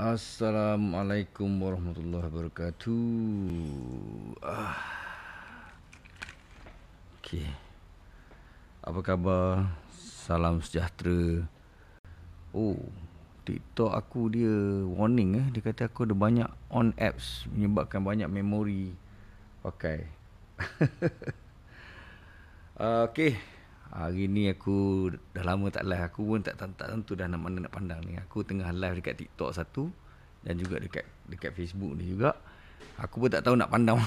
Assalamualaikum warahmatullahi wabarakatuh. Ah. Okey. Apa khabar? Salam sejahtera. Oh, TikTok aku dia warning eh. Dia kata aku ada banyak on apps menyebabkan banyak memori pakai. uh, Okey. Hari ni aku dah lama tak live. Aku pun tak, tak, tak tentu dah nak mana nak pandang ni. Aku tengah live dekat TikTok satu dan juga dekat dekat Facebook ni juga. Aku pun tak tahu nak pandang.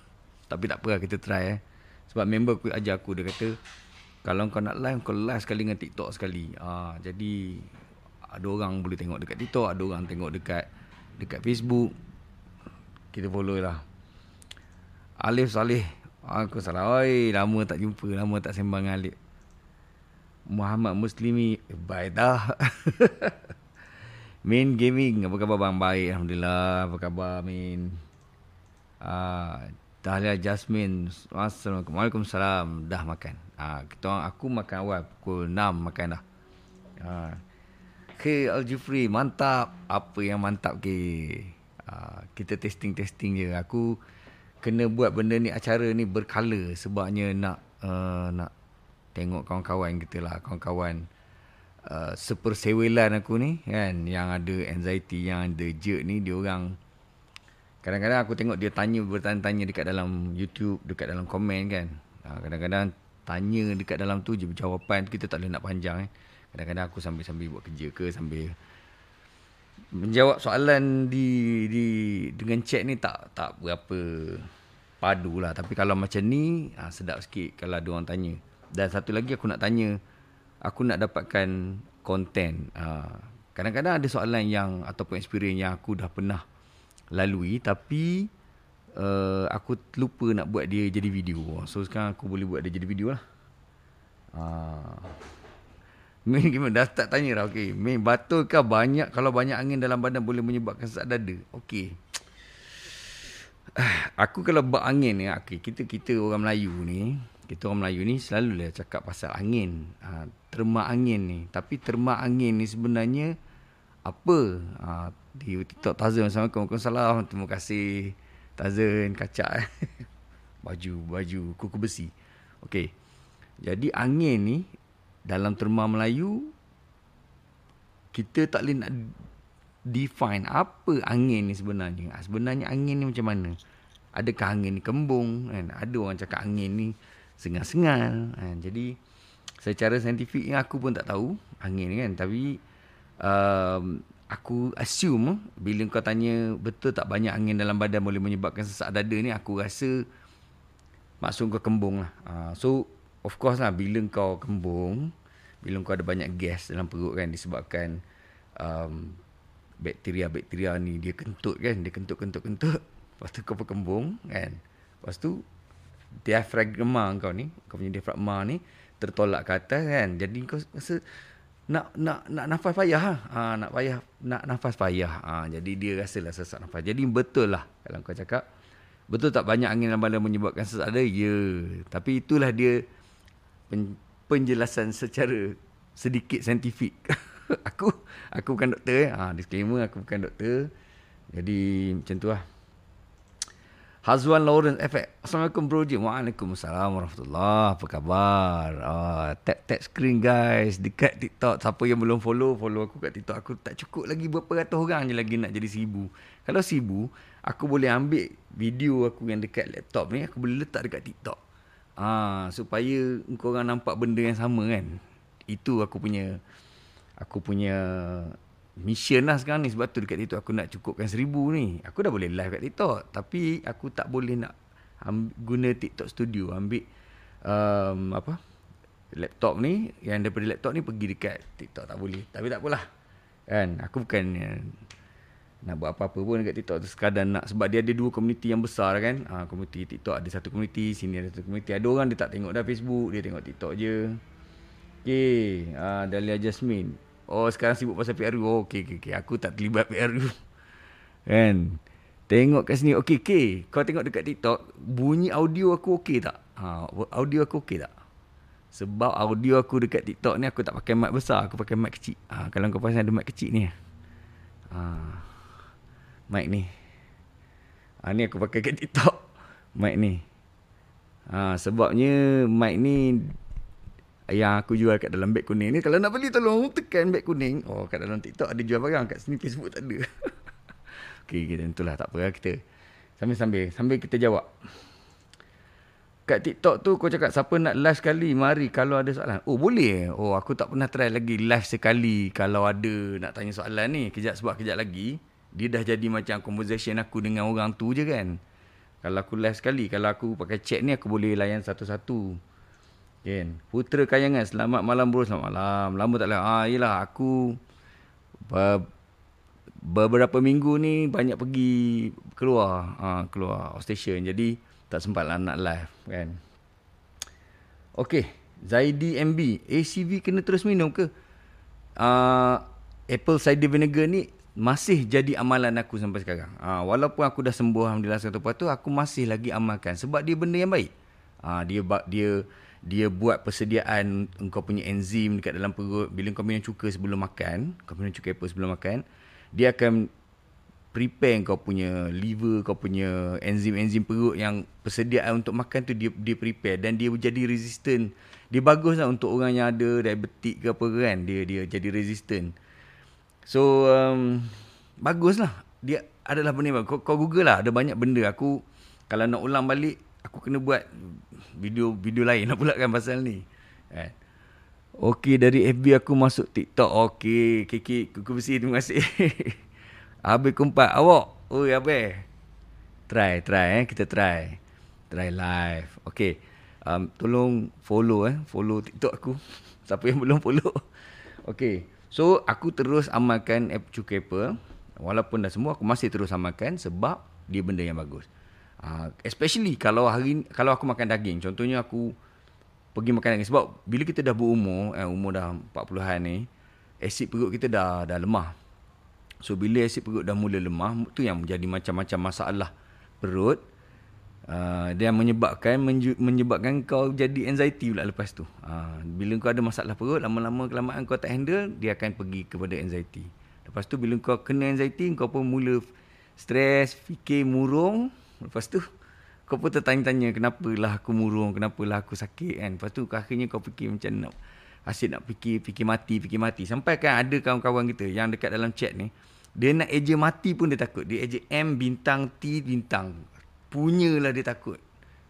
Tapi tak apa kita try eh. Sebab member aku ajar aku dia kata kalau kau nak live kau live sekali dengan TikTok sekali. Ah ha, jadi ada orang boleh tengok dekat TikTok, ada orang tengok dekat dekat Facebook. Kita follow lah. Alif Saleh. Aku salah. Oi, lama tak jumpa, lama tak sembang dengan Alif. Muhammad Muslimi eh, Baik dah. Main Gaming Apa khabar bang? Baik Alhamdulillah. Apa khabar Min? Ah, Dahlia Jasmine Assalamualaikum. Waalaikumsalam. Dah makan. Ah, kita Aku makan awal Pukul 6 makan dah. Ah. K Al-Jufri Mantap. Apa yang mantap K ah, Kita testing-testing je. Aku Kena buat benda ni Acara ni berkala Sebabnya nak uh, Nak tengok kawan-kawan kita lah kawan-kawan uh, sepersewelan aku ni kan? Yang ada anxiety yang ada jerk ni dia orang kadang-kadang aku tengok dia tanya bertanya-tanya dekat dalam YouTube dekat dalam komen kan? Uh, kadang-kadang tanya dekat dalam tu je jawapan kita tak boleh nak panjang eh. Kadang-kadang aku sambil-sambil buat kerja ke sambil menjawab soalan di di dengan chat ni tak tak berapa padu lah tapi kalau macam ni uh, sedap sikit kalau ada orang tanya dan satu lagi aku nak tanya, aku nak dapatkan konten. Uh, kadang-kadang ada soalan yang ataupun experience yang aku dah pernah lalui tapi uh, aku lupa nak buat dia jadi video. So sekarang aku boleh buat dia jadi video lah. Uh, Min gimana? Dah tak tanya dah. Okay. Min, betulkah banyak kalau banyak angin dalam badan boleh menyebabkan sesak dada? Okay. Aku kalau buat angin ni, okay, kita kita orang Melayu ni, kita orang Melayu ni selalu lah cakap pasal angin. Ha, terma angin ni. Tapi terma angin ni sebenarnya apa? Ha, di TikTok Tazan. Assalamualaikum. Waalaikumsalam. Terima kasih. Tazan. Kacak. Baju. Baju. Kuku besi. Okey. Jadi angin ni dalam terma Melayu kita tak boleh nak define apa angin ni sebenarnya. Ha, sebenarnya angin ni macam mana? Adakah angin ni kembung? Kan? Ada orang cakap angin ni sengal-sengal. Ha, jadi secara saintifik aku pun tak tahu angin kan. Tapi um, aku assume bila kau tanya betul tak banyak angin dalam badan boleh menyebabkan sesak dada ni aku rasa maksud kau kembung lah. Uh, so of course lah bila kau kembung, bila kau ada banyak gas dalam perut kan disebabkan um, bakteria-bakteria ni dia kentut kan, dia kentut-kentut-kentut. Lepas tu kau berkembung kan. Lepas tu diafragma kau ni, kau punya diafragma ni tertolak ke atas kan. Jadi kau rasa nak nak nak nafas payah ha? ha nak payah nak nafas payah. Ha jadi dia rasalah sesak nafas. Jadi betul lah kalau kau cakap betul tak banyak angin dalam badan menyebabkan sesak ada? Ya. Tapi itulah dia pen, penjelasan secara sedikit saintifik. aku aku bukan doktor eh. Ha disclaimer aku bukan doktor. Jadi macam tu lah. Hazwan Lawrence Effect. Assalamualaikum bro Jim. Waalaikumsalam warahmatullahi Apa khabar? Uh, tap tap screen guys dekat TikTok. Siapa yang belum follow, follow aku kat TikTok. Aku tak cukup lagi berapa ratus orang je lagi nak jadi seribu. Kalau seribu, aku boleh ambil video aku yang dekat laptop ni, aku boleh letak dekat TikTok. Ah, supaya kau orang nampak benda yang sama kan. Itu aku punya aku punya mission lah sekarang ni. Sebab tu dekat TikTok aku nak cukupkan seribu ni. Aku dah boleh live kat TikTok. Tapi aku tak boleh nak ambil, guna TikTok studio. Ambil um, apa? Laptop ni yang daripada laptop ni pergi dekat TikTok. Tak boleh. Tapi tak apalah. Kan? Aku bukan uh, nak buat apa-apa pun dekat TikTok. Tu sekadar nak. Sebab dia ada dua komuniti yang besar kan? Ha, komuniti TikTok ada satu komuniti sini ada satu komuniti. Ada orang dia tak tengok dah Facebook dia tengok TikTok je. Okay, uh, Dahlia Jasmine Oh sekarang sibuk pasal PRU oh, okay, okay, okay. Aku tak terlibat PRU Kan Tengok kat sini Okay, okay. Kau tengok dekat TikTok Bunyi audio aku okay tak? Ha, audio aku okay tak? Sebab audio aku dekat TikTok ni Aku tak pakai mic besar Aku pakai mic kecil ha, Kalau kau pasang ada mic kecil ni ha. Mic ni. Ha, ni aku pakai kat TikTok. Mic ni. Ha, sebabnya mic ni yang aku jual kat dalam beg kuning ni. Kalau nak beli tolong tekan beg kuning. Oh kat dalam TikTok ada jual barang. Kat sini Facebook tak ada. Okey, kita tentulah tak apa lah kita. Sambil-sambil. Sambil kita jawab. Kat TikTok tu kau cakap siapa nak live sekali mari kalau ada soalan. Oh boleh. Oh aku tak pernah try lagi live sekali kalau ada nak tanya soalan ni. Kejap sebab kejap lagi dia dah jadi macam conversation aku dengan orang tu je kan. Kalau aku live sekali, kalau aku pakai chat ni aku boleh layan satu-satu. Kan? Putra Kayangan, selamat malam bro, selamat malam. Lama tak layan. Ah, yelah aku beberapa minggu ni banyak pergi keluar, ah, keluar station. Jadi tak sempat lah nak live kan. Okay, Zaidi MB, ACV kena terus minum ke? Uh, apple cider vinegar ni masih jadi amalan aku sampai sekarang. Ha, walaupun aku dah sembuh alhamdulillah satu tu, aku masih lagi amalkan sebab dia benda yang baik. Ha, dia dia dia buat persediaan engkau punya enzim dekat dalam perut. Bila kau minum cuka sebelum makan, kau minum cuka apple sebelum makan, dia akan prepare kau punya liver, kau punya enzim-enzim perut yang persediaan untuk makan tu dia dia prepare. Dan dia jadi resistant. Dia baguslah untuk orang yang ada diabetik ke apa kan, dia dia jadi resistant. So um, Baguslah Dia adalah benda kau, kau google lah. Ada banyak benda. Aku Kalau nak ulang balik Aku kena buat Video video lain nak pula kan pasal ni. Kan? Okay dari FB aku masuk TikTok. Okay Kiki Kuku besi terima kasih. Habis kumpat Awak. Oh apa? Try try eh. Kita try. Try live. Okay um, Tolong follow eh. Follow TikTok aku. Siapa yang belum follow? Okay So aku terus amalkan app cukai Walaupun dah semua aku masih terus amalkan Sebab dia benda yang bagus uh, Especially kalau hari kalau aku makan daging Contohnya aku pergi makan daging Sebab bila kita dah berumur eh, Umur dah 40-an ni Asid perut kita dah dah lemah So bila asid perut dah mula lemah tu yang menjadi macam-macam masalah perut Uh, dia menyebabkan menyebabkan kau jadi anxiety pula lepas tu. Uh, bila kau ada masalah perut lama-lama kelamaan kau tak handle dia akan pergi kepada anxiety. Lepas tu bila kau kena anxiety kau pun mula stres, fikir murung. Lepas tu kau pun tertanya-tanya kenapalah aku murung, kenapalah aku sakit kan. Lepas tu akhirnya kau fikir macam nak asyik nak fikir, fikir mati, fikir mati. Sampai kan ada kawan-kawan kita yang dekat dalam chat ni dia nak eja mati pun dia takut. Dia eja M bintang T bintang punyalah dia takut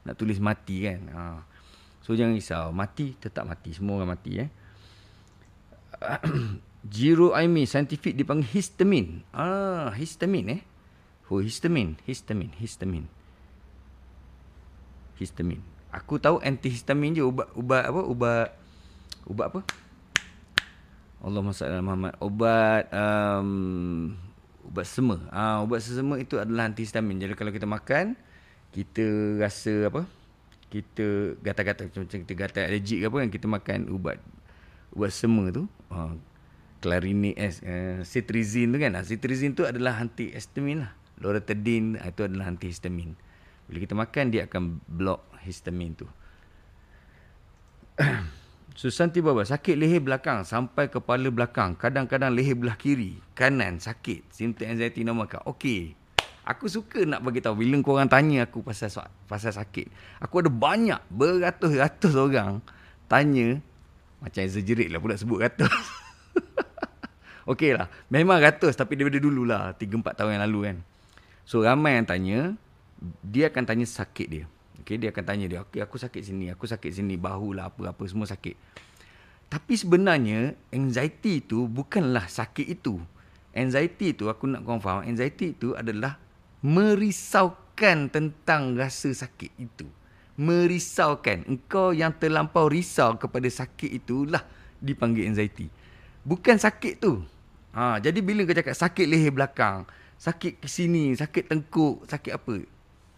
nak tulis mati kan. Ha. So jangan risau, mati tetap mati, semua orang mati eh. Zero Aimi scientific dipanggil histamin. Ah, histamin eh. Oh, histamin, histamin, histamin. Histamin. Aku tahu antihistamin je ubat ubat apa? Ubat ubat apa? Allah Masallah Muhammad. Ubat um, ubat sesama. Ah, ubat sesama itu adalah antihistamin. Jadi kalau kita makan, kita rasa apa kita gatal-gatal macam kita gatal allergic ke apa kan kita makan ubat ubat semua tu uh, clarinet uh, cetirizine tu kan uh, cetirizine tu adalah antihistamin lah loratadine uh, itu adalah antihistamin bila kita makan dia akan block histamin tu Susanti Baba sakit leher belakang sampai kepala belakang kadang-kadang leher belah kiri kanan sakit simptom anxiety normal kah okey Aku suka nak bagi tahu bila kau orang tanya aku pasal pasal sakit. Aku ada banyak beratus-ratus orang tanya macam exaggerate lah pula sebut ratus. Okey lah. Memang ratus tapi daripada dulu lah. 3-4 tahun yang lalu kan. So ramai yang tanya. Dia akan tanya sakit dia. Okay, dia akan tanya dia. Okay, aku sakit sini. Aku sakit sini. Bahu lah apa-apa. Semua sakit. Tapi sebenarnya anxiety itu bukanlah sakit itu. Anxiety itu aku nak confirm. Anxiety itu adalah merisaukan tentang rasa sakit itu. Merisaukan. Engkau yang terlampau risau kepada sakit itulah dipanggil anxiety. Bukan sakit tu. Ha, jadi bila kau cakap sakit leher belakang, sakit ke sini, sakit tengkuk, sakit apa.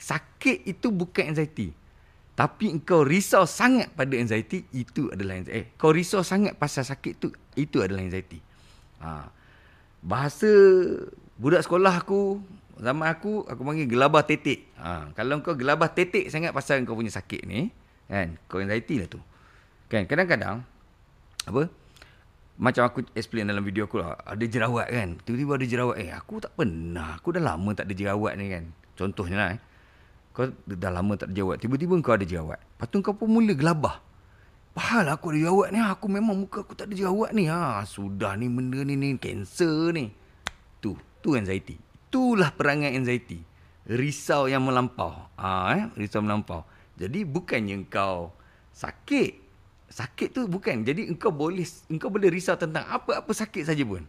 Sakit itu bukan anxiety. Tapi engkau risau sangat pada anxiety, itu adalah anxiety. Eh, kau risau sangat pasal sakit tu, itu adalah anxiety. Ha. Bahasa budak sekolah aku Zaman aku, aku panggil gelabah tetik. Ha, kalau kau gelabah tetik sangat pasal kau punya sakit ni, kan? Kau anxiety lah tu. Kan? Kadang-kadang, apa? Macam aku explain dalam video aku lah, ada jerawat kan. Tiba-tiba ada jerawat. Eh, aku tak pernah. Aku dah lama tak ada jerawat ni kan. Contohnya lah eh. Kau dah lama tak ada jerawat. Tiba-tiba kau ada jerawat. Lepas tu kau pun mula gelabah. Pahal aku ada jerawat ni. Aku memang muka aku tak ada jerawat ni. Ha, sudah ni benda ni ni. Cancer ni. Tu. Tu anxiety. Itulah perangai anxiety. Risau yang melampau. Ha, eh? Risau melampau. Jadi bukannya kau sakit sakit tu bukan. Jadi engkau boleh engkau boleh risau tentang apa-apa sakit saja pun.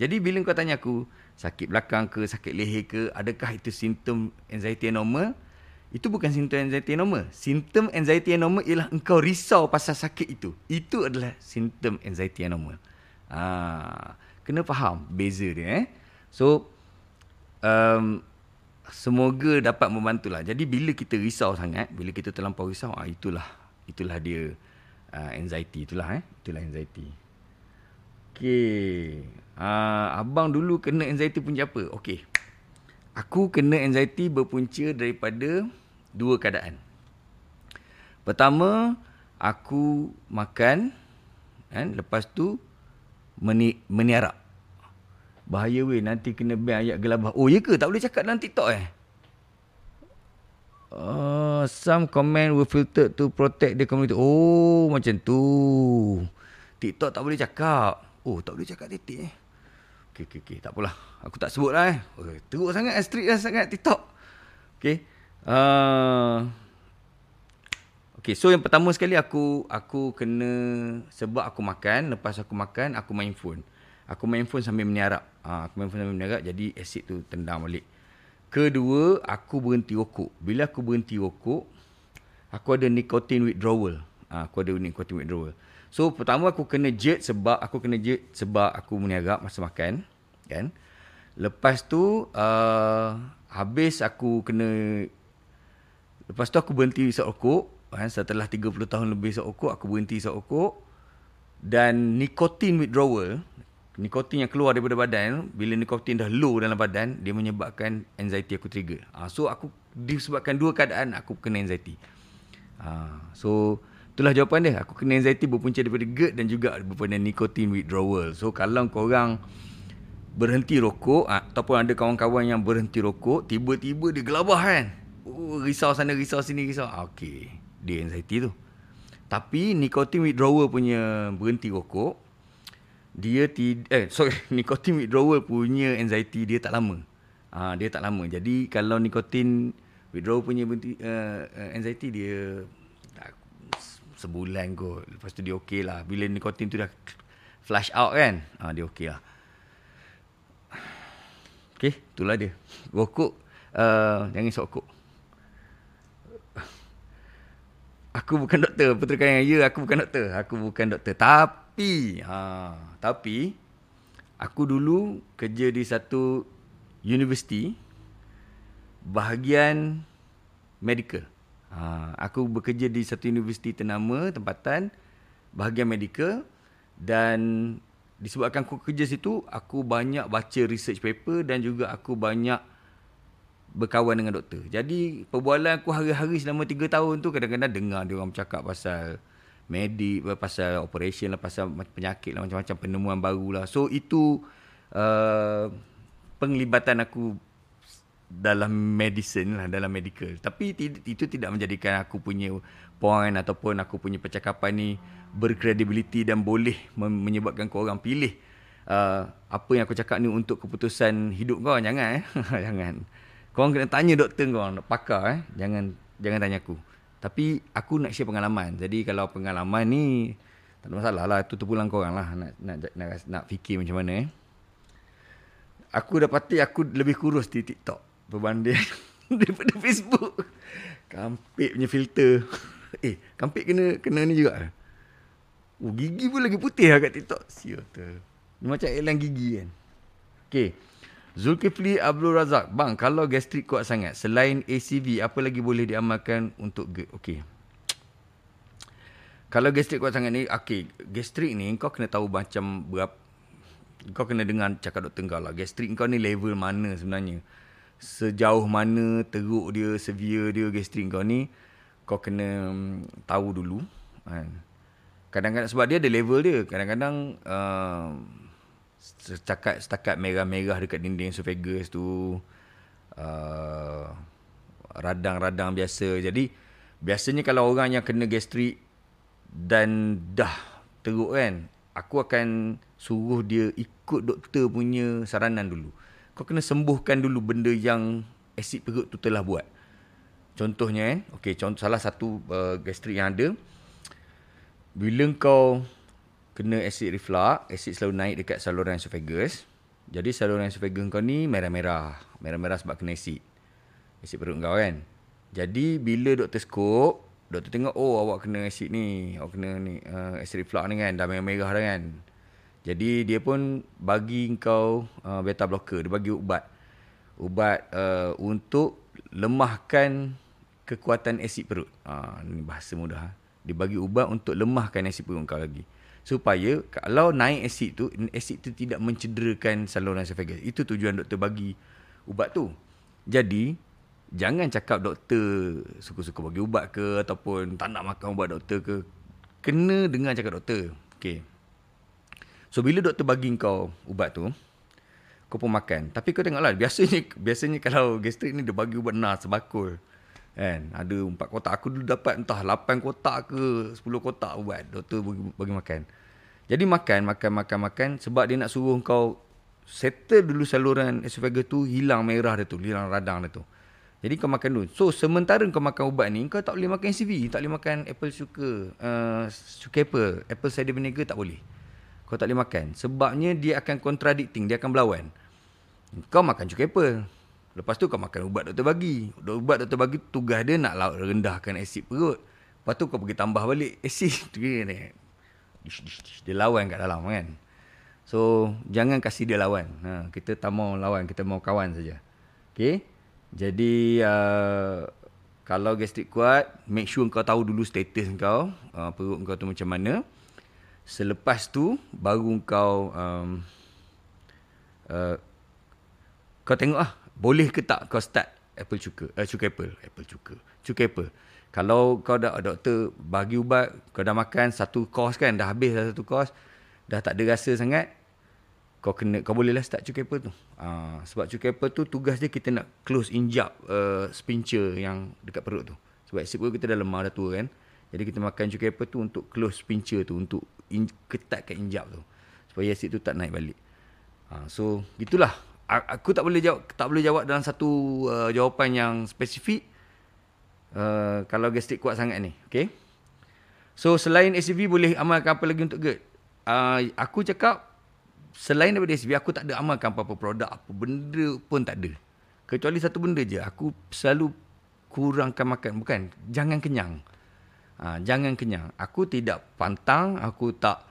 Jadi bila kau tanya aku, sakit belakang ke, sakit leher ke, adakah itu simptom anxiety normal? Itu bukan simptom anxiety yang normal. Simptom anxiety normal ialah engkau risau pasal sakit itu. Itu adalah simptom anxiety normal. Ha, kena faham beza dia eh. So um, semoga dapat membantulah. Jadi bila kita risau sangat, bila kita terlampau risau, ah itulah itulah dia uh, anxiety itulah eh. Itulah anxiety. Okey. Uh, abang dulu kena anxiety punca apa? Okey. Aku kena anxiety berpunca daripada dua keadaan. Pertama aku makan kan lepas tu meni meniarap. Bahaya weh nanti kena ban ayat gelabah. Oh ya ke? Tak boleh cakap dalam TikTok eh Uh, some comment were filtered to protect the community. Oh, macam tu. TikTok tak boleh cakap. Oh, tak boleh cakap titik eh. Okay, okay, okay. Tak apalah. Aku tak sebut lah eh. Oh, teruk sangat, strict lah sangat TikTok. Okay. Uh, okay, so yang pertama sekali aku aku kena sebab aku makan. Lepas aku makan, aku main phone. Aku main phone sambil meniarap. Uh, aku main phone sambil meniarap, jadi acid tu tendang balik. Kedua, aku berhenti rokok. Bila aku berhenti rokok, aku ada nicotine withdrawal. Ha, aku ada nicotine withdrawal. So, pertama aku kena jet sebab aku kena jet sebab aku meniagap masa makan. Kan? Lepas tu, uh, habis aku kena... Lepas tu aku berhenti isap rokok. Kan? Setelah 30 tahun lebih isap rokok, aku berhenti isap rokok. Dan nicotine withdrawal, nikotin yang keluar daripada badan bila nikotin dah low dalam badan dia menyebabkan anxiety aku trigger. Ha, so aku disebabkan dua keadaan aku kena anxiety. Ha, so itulah jawapan dia. Aku kena anxiety berpunca daripada GERD dan juga daripada nikotin withdrawal. So kalau korang berhenti rokok ha, ataupun ada kawan-kawan yang berhenti rokok tiba-tiba dia gelabah kan? Oh, risau sana risau sini risau. Ha, okey. Dia anxiety tu. Tapi nikotin withdrawal punya berhenti rokok dia ti eh sorry nikotin withdrawal punya anxiety dia tak lama. Ah dia tak lama. Jadi kalau nikotin withdrawal punya uh, anxiety dia tak sebulan kot. Lepas tu dia okey lah. Bila nikotin tu dah flash out kan. Ah dia okey lah. Okey, itulah dia. Rokok uh, jangan isap rokok. Aku bukan doktor. Putra ya, aku bukan doktor. Aku bukan doktor. Tapi, ha, tapi aku dulu kerja di satu universiti bahagian medical. Ha, aku bekerja di satu universiti ternama tempatan bahagian medical dan disebabkan aku kerja situ, aku banyak baca research paper dan juga aku banyak berkawan dengan doktor. Jadi perbualan aku hari-hari selama 3 tahun tu kadang-kadang dengar dia orang bercakap pasal medik, pasal operation lah, pasal penyakit lah, macam-macam penemuan baru lah. So itu uh, penglibatan aku dalam medicine lah, dalam medical. Tapi itu tidak menjadikan aku punya point ataupun aku punya percakapan ni berkredibiliti dan boleh menyebabkan kau orang pilih uh, apa yang aku cakap ni untuk keputusan hidup kau. Jangan eh. Jangan. Kau kena tanya doktor kau pakar eh. Jangan jangan tanya aku. Tapi aku nak share pengalaman. Jadi kalau pengalaman ni tak ada masalah lah. Itu terpulang kau orang lah. Nak, nak, nak, nak fikir macam mana eh. Aku dapati aku lebih kurus di TikTok. Berbanding daripada Facebook. Kampik punya filter. eh, kampik kena kena ni juga. Oh, gigi pun lagi putih lah kat TikTok. Sial tu. Macam elang gigi kan. Okay. Zulkifli Abdul Razak. Bang, kalau gastrik kuat sangat, selain ACV, apa lagi boleh diamalkan untuk GERD? Okey. Kalau gastrik kuat sangat ni, okey. Gastrik ni, kau kena tahu macam berapa. Kau kena dengar cakap doktor kau lah. Gastrik kau ni level mana sebenarnya. Sejauh mana teruk dia, severe dia gastrik kau ni. Kau kena um, tahu dulu. Kan? kadang-kadang sebab dia ada level dia. Kadang-kadang uh, setakat setakat merah-merah dekat dinding esophagus tu uh, radang-radang biasa. Jadi biasanya kalau orang yang kena gastrik dan dah teruk kan, aku akan suruh dia ikut doktor punya saranan dulu. Kau kena sembuhkan dulu benda yang asid perut tu telah buat. Contohnya kan, okey, contoh salah satu uh, gastrik yang ada bila kau kena acid reflux, acid selalu naik dekat saluran esophagus. Jadi saluran esophagus kau ni merah-merah. Merah-merah sebab kena acid. Acid perut kau kan. Jadi bila doktor skop, doktor tengok oh awak kena acid ni, awak kena ni uh, acid reflux ni kan, dah merah-merah dah kan. Jadi dia pun bagi kau uh, beta blocker, dia bagi ubat. Ubat uh, untuk lemahkan kekuatan asid perut. Ha, ni bahasa mudah. Dia bagi ubat untuk lemahkan asid perut kau lagi. Supaya kalau naik asid tu, asid tu tidak mencederakan saluran esophagus. Itu tujuan doktor bagi ubat tu. Jadi, jangan cakap doktor suka-suka bagi ubat ke ataupun tak nak makan ubat doktor ke. Kena dengar cakap doktor. Okay. So, bila doktor bagi kau ubat tu, kau pun makan. Tapi kau tengoklah, biasanya biasanya kalau gastrik ni dia bagi ubat nas sebakul. Kan? Ada empat kotak. Aku dulu dapat entah lapan kotak ke sepuluh kotak ubat. Doktor bagi, bagi makan. Jadi makan, makan, makan, makan. Sebab dia nak suruh kau settle dulu saluran esophagus tu. Hilang merah dia tu. Hilang radang dia tu. Jadi kau makan dulu. So sementara kau makan ubat ni. Kau tak boleh makan CV. Tak boleh makan apple sugar. Uh, sugar apple. Apple cider vinegar tak boleh. Kau tak boleh makan. Sebabnya dia akan contradicting. Dia akan berlawan. Kau makan cuka apple. Lepas tu kau makan ubat doktor bagi. Ubat doktor bagi tugas dia nak rendahkan asid perut. Lepas tu kau pergi tambah balik asid. Dia lawan kat dalam kan. So jangan kasih dia lawan. Ha, kita tak mau lawan. Kita mau kawan saja. Okay. Jadi uh, kalau gastrik kuat. Make sure kau tahu dulu status kau. Uh, perut kau tu macam mana. Selepas tu baru kau... Um, uh, kau tengok ah boleh ke tak kau start apple cuka? Uh, cuka apple. Apple cuka. Cuka apple. Kalau kau dah doktor bagi ubat kau dah makan satu kos kan dah habis dah satu kos dah tak ada rasa sangat kau kena kau bolehlah start cuka apple tu. Uh, sebab cuka apple tu tugas dia kita nak close injap uh, sphincter yang dekat perut tu. Sebab perut kita dah lemah dah tua kan. Jadi kita makan cuka apple tu untuk close sphincter tu untuk in, ketatkan injap tu. Supaya asid tu tak naik balik. Uh, so gitulah aku tak boleh jawab tak boleh jawab dalam satu uh, jawapan yang spesifik. Uh, kalau gastrik kuat sangat ni okey? So selain ACV boleh amalkan apa lagi untuk GERD? Uh, aku cakap selain daripada ACV aku tak ada amalkan apa-apa produk apa benda pun tak ada. Kecuali satu benda je aku selalu kurangkan makan. Bukan jangan kenyang. Uh, jangan kenyang. Aku tidak pantang aku tak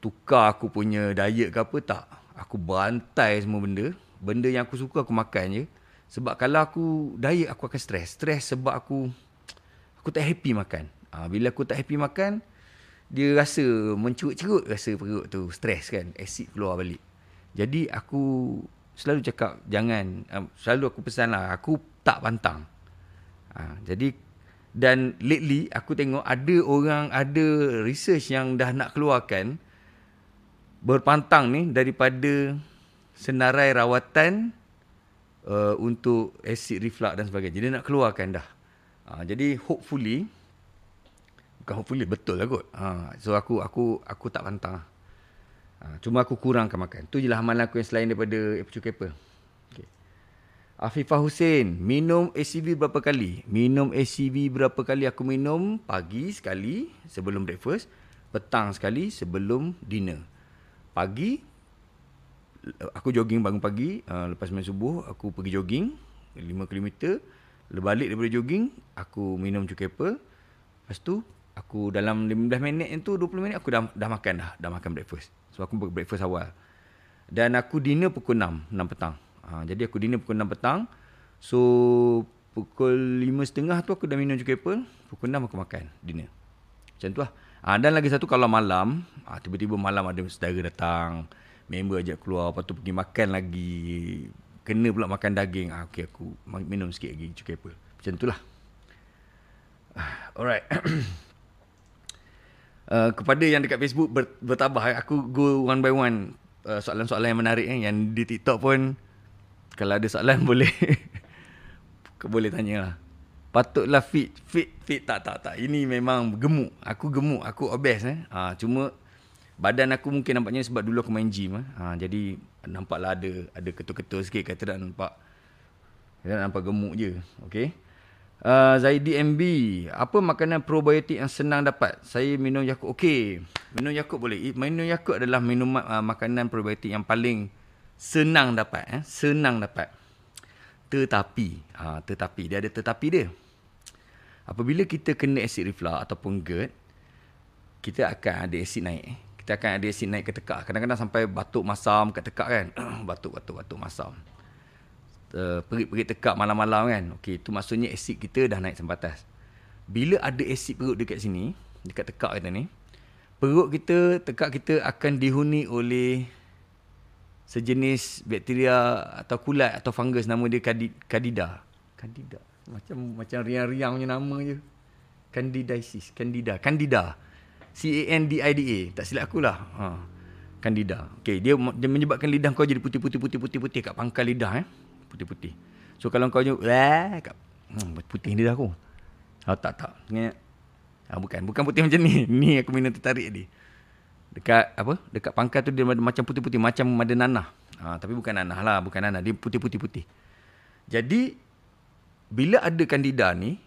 tukar aku punya diet ke apa tak aku bantai semua benda. Benda yang aku suka aku makan je. Sebab kalau aku diet aku akan stres stres sebab aku aku tak happy makan. Ha, bila aku tak happy makan dia rasa mencerut-cerut rasa perut tu stres kan. Asid keluar balik. Jadi aku selalu cakap jangan. Um, selalu aku pesan lah aku tak pantang. Ha, jadi dan lately aku tengok ada orang ada research yang dah nak keluarkan berpantang ni daripada senarai rawatan uh, untuk acid reflux dan sebagainya. Jadi nak keluarkan dah. Uh, jadi hopefully bukan hopefully betul lah kot. Uh, so aku aku aku tak pantang. Uh, cuma aku kurangkan makan. Tu jelah amalan aku yang selain daripada apple apple. Okay. Afifah Hussein, minum ACV berapa kali? Minum ACV berapa kali aku minum? Pagi sekali sebelum breakfast, petang sekali sebelum dinner. Pagi aku jogging bangun pagi uh, lepas main subuh aku pergi jogging 5 km balik daripada jogging aku minum cuka apple lepas tu aku dalam 15 minit itu 20 minit aku dah dah makan dah dah makan breakfast. So aku breakfast awal. Dan aku dinner pukul 6 6 petang. Uh, jadi aku dinner pukul 6 petang. So pukul 5.30 tu aku dah minum cuka apple pukul 6 aku makan dinner. Macam tu lah uh, dan lagi satu kalau malam uh, tiba-tiba malam ada saudara datang member ajak keluar lepas tu pergi makan lagi kena pula makan daging ah okey aku minum sikit lagi cukai apa macam itulah alright Uh, kepada yang dekat Facebook ber, bertabah eh. aku go one by one uh, soalan-soalan yang menarik eh. yang di TikTok pun kalau ada soalan boleh boleh tanya lah patutlah fit fit fit tak tak tak ini memang gemuk aku gemuk aku obes eh ha, cuma badan aku mungkin nampaknya sebab dulu aku main gym eh. ha, jadi nampaklah ada ada ketul-ketul sikit kata tak nampak kata nampak gemuk je okey Uh, Zaidi MB, apa makanan probiotik yang senang dapat? Saya minum Yakult. Okey, minum Yakult boleh. Minum Yakult adalah minuman uh, makanan probiotik yang paling senang dapat. Eh? Senang dapat. Tetapi, uh, tetapi, dia ada tetapi dia. Apabila kita kena acid reflux ataupun GERD, kita akan ada acid naik. Kita akan ada acid naik ke tekak. Kadang-kadang sampai batuk masam ke tekak kan. batuk, batuk, batuk masam uh, perit-perit tekak malam-malam kan. Okey, itu maksudnya asid kita dah naik sampai atas. Bila ada asid perut dekat sini, dekat tekak kita ni, perut kita, tekak kita akan dihuni oleh sejenis bakteria atau kulat atau fungus nama dia Candida. Candida. Macam macam riang-riang punya nama je. Candidiasis, Candida, Candida. C A N D I D A. Tak silap aku lah. Ha. Candida. Okey, dia dia menyebabkan lidah kau jadi putih-putih putih-putih putih kat pangkal lidah eh putih-putih. So kalau kau jumpa, eh, kat, hmm, putih ni dah aku. Oh, tak, tak. Ah, bukan, bukan putih macam ni. Ni aku minum tertarik tadi. Dekat apa? Dekat pangkal tu dia macam putih-putih, macam ada nanah. Ha, tapi bukan nanah lah, bukan nanah. Dia putih-putih-putih. Jadi, bila ada kandida ni,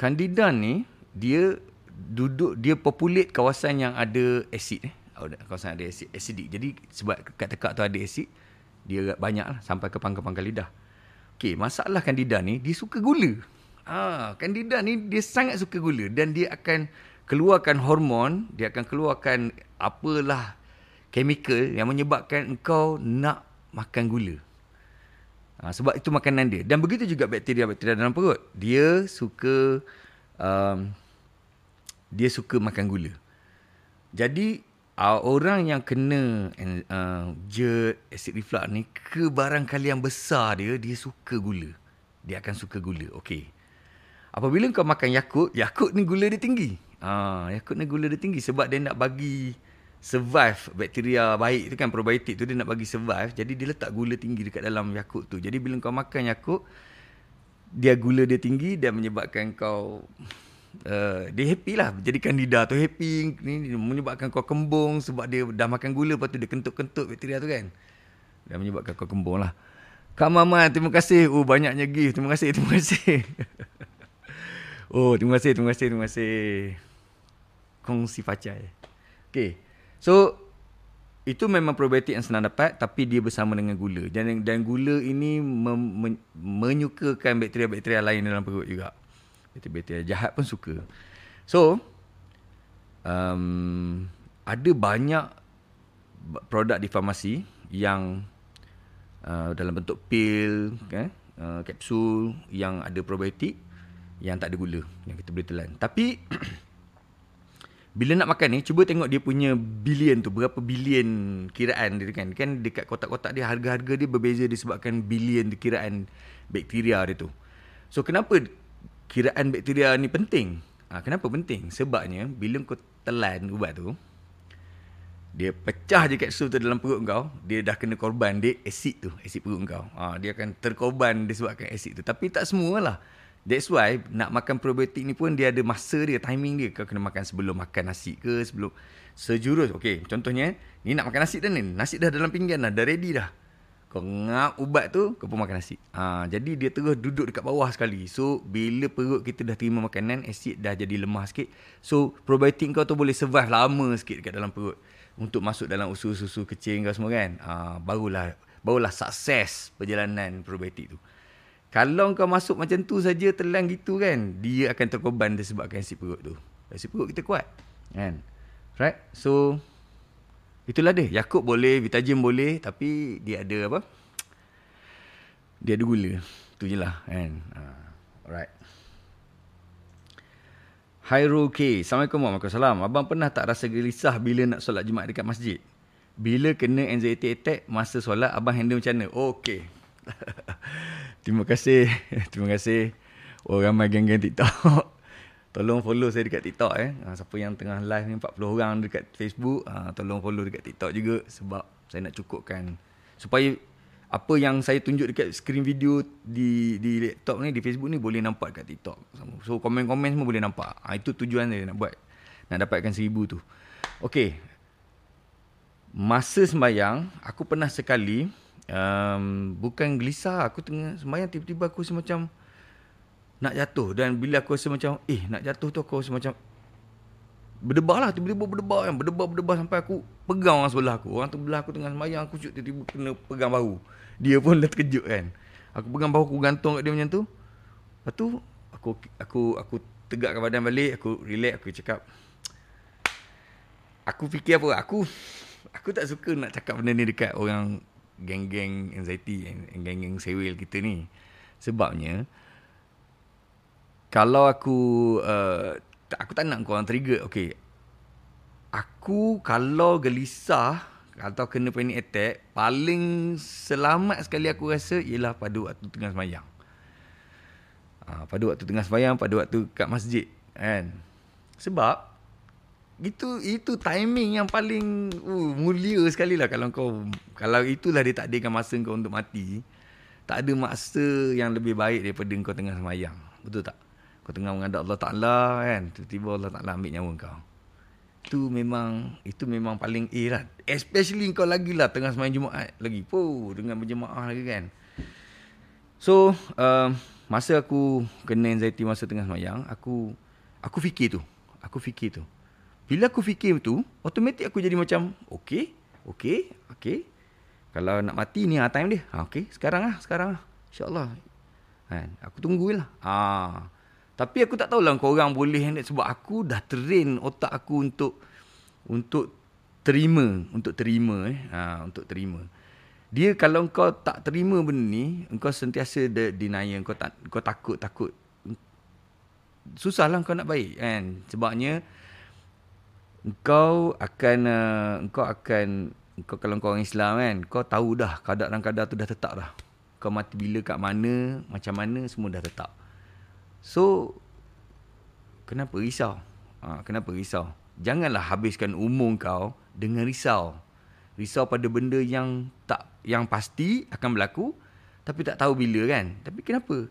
kandida ni, dia duduk, dia populate kawasan yang ada asid. Eh? Kawasan ada asid, acidic. Jadi, sebab kat tekak tu ada asid, dia banyak lah sampai ke pangkal-pangkal lidah. Okey, masalah kandida ni dia suka gula. Ha, kandida ni dia sangat suka gula dan dia akan keluarkan hormon, dia akan keluarkan apalah chemical yang menyebabkan engkau nak makan gula. Ha, sebab itu makanan dia. Dan begitu juga bakteria-bakteria dalam perut. Dia suka um, dia suka makan gula. Jadi uh, orang yang kena uh, jet acid reflux ni kebarangkali yang besar dia dia suka gula dia akan suka gula okey apabila kau makan yakut yakut ni gula dia tinggi ah uh, yakut ni gula dia tinggi sebab dia nak bagi survive bakteria baik tu kan probiotik tu dia nak bagi survive. Jadi dia letak gula tinggi dekat dalam yakut tu. Jadi bila kau makan yakut dia gula dia tinggi dan menyebabkan kau Uh, dia happy lah. Jadikan lidah tu happy ni menyebabkan kau kembung sebab dia dah makan gula lepas tu dia kentut-kentut bakteria tu kan. Dan menyebabkan kau kembung lah. Kak Mama terima kasih. Oh banyaknya gift. Terima kasih terima kasih. Oh terima kasih terima kasih terima kasih kongsi facai okay so itu memang probiotik yang senang dapat tapi dia bersama dengan gula dan dan gula ini mem, men, menyukakan bakteria-bakteria lain dalam perut juga Bakteria-bakteria jahat pun suka. So, um, ada banyak produk di farmasi yang uh, dalam bentuk pil, okay, uh, kapsul yang ada probiotik yang tak ada gula yang kita boleh telan. Tapi bila nak makan ni cuba tengok dia punya bilion tu berapa bilion kiraan dia kan kan dekat kotak-kotak dia harga-harga dia berbeza disebabkan bilion kiraan bakteria dia tu. So kenapa kiraan bakteria ni penting. Ha, kenapa penting? Sebabnya bila kau telan ubat tu, dia pecah je kapsul tu dalam perut kau, dia dah kena korban dia asid tu, asid perut kau. Ha, dia akan terkorban disebabkan asid tu. Tapi tak semualah. That's why nak makan probiotik ni pun dia ada masa dia, timing dia. Kau kena makan sebelum makan nasi ke, sebelum sejurus. Okay, contohnya ni nak makan nasi dah ni. Nasi dah dalam pinggan dah, dah ready dah. Kau ngap ubat tu, kau pun makan nasi. Ha, jadi dia terus duduk dekat bawah sekali. So, bila perut kita dah terima makanan, asid dah jadi lemah sikit. So, probiotik kau tu boleh survive lama sikit dekat dalam perut. Untuk masuk dalam usus-usus kecil kau semua kan. Ha, barulah barulah sukses perjalanan probiotik tu. Kalau kau masuk macam tu saja telan gitu kan, dia akan terkorban disebabkan asid perut tu. Asid perut kita kuat. Kan? Right? So, Itulah dia. Yakub boleh, Vitajim boleh. Tapi dia ada apa? Dia ada gula. Itu je lah. Kan? Uh, alright. Hairul K. Assalamualaikum warahmatullahi. Abang pernah tak rasa gelisah bila nak solat Jumaat dekat masjid? Bila kena anxiety attack masa solat, abang handle macam mana? Okay. Terima kasih. Terima kasih. Oh, ramai geng-geng TikTok. tolong follow saya dekat TikTok eh. Ha, siapa yang tengah live ni 40 orang dekat Facebook, ha, tolong follow dekat TikTok juga sebab saya nak cukupkan supaya apa yang saya tunjuk dekat screen video di di laptop ni di Facebook ni boleh nampak dekat TikTok. So komen-komen semua boleh nampak. Ha, itu tujuan saya nak buat nak dapatkan seribu tu. Okey. Masa sembahyang, aku pernah sekali um, bukan gelisah, aku tengah sembahyang tiba-tiba aku semacam nak jatuh. Dan bila aku rasa macam eh nak jatuh tu aku rasa macam berdebar lah. Tiba-tiba berdebar kan. Berdebar berdebar sampai aku pegang orang sebelah aku. Orang tu belah aku tengah sembahyang aku tiba-tiba kena pegang bahu. Dia pun dah terkejut kan. Aku pegang bahu aku gantung kat dia macam tu. Lepas tu aku aku aku tegakkan badan balik. Aku relax aku cakap aku fikir apa? Aku aku tak suka nak cakap benda ni dekat orang geng-geng anxiety geng-geng sewil kita ni. Sebabnya kalau aku uh, aku tak nak kau orang trigger okey aku kalau gelisah atau kena panic attack paling selamat sekali aku rasa ialah pada waktu tengah sembahyang uh, pada waktu tengah sembahyang pada waktu kat masjid kan? Sebab itu itu timing yang paling uh, mulia sekali lah kalau kau kalau itulah dia takdirkan masa kau untuk mati. Tak ada masa yang lebih baik daripada kau tengah semayang. Betul tak? Kau tengah menghadap Allah Ta'ala kan? Tiba-tiba Allah Ta'ala ambil nyawa kau. Itu memang Itu memang paling A lah Especially kau lagi lah Tengah semain Jumaat lagi. Po Dengan berjemaah lagi kan? So uh, Masa aku Kena anxiety masa tengah semayang Aku Aku fikir tu. Aku fikir tu Bila aku fikir tu Automatik aku jadi macam Okay Okay Okay Kalau nak mati ni ha, time dia ha, Okay sekarang lah Sekarang lah InsyaAllah kan? Aku tunggulah Ah. Tapi aku tak tahulah kau orang boleh sebab aku dah train otak aku untuk untuk terima, untuk terima eh. Ha, untuk terima. Dia kalau kau tak terima benda ni, engkau sentiasa de- denial, kau tak kau takut takut. Susahlah kau nak baik kan. Sebabnya engkau akan uh, engkau akan engkau kalau kau orang Islam kan, kau tahu dah kadar dan kadar tu dah tetap dah. Kau mati bila kat mana, macam mana semua dah tetap. So kenapa risau? Ha, kenapa risau? Janganlah habiskan umur kau dengan risau. Risau pada benda yang tak yang pasti akan berlaku tapi tak tahu bila kan. Tapi kenapa?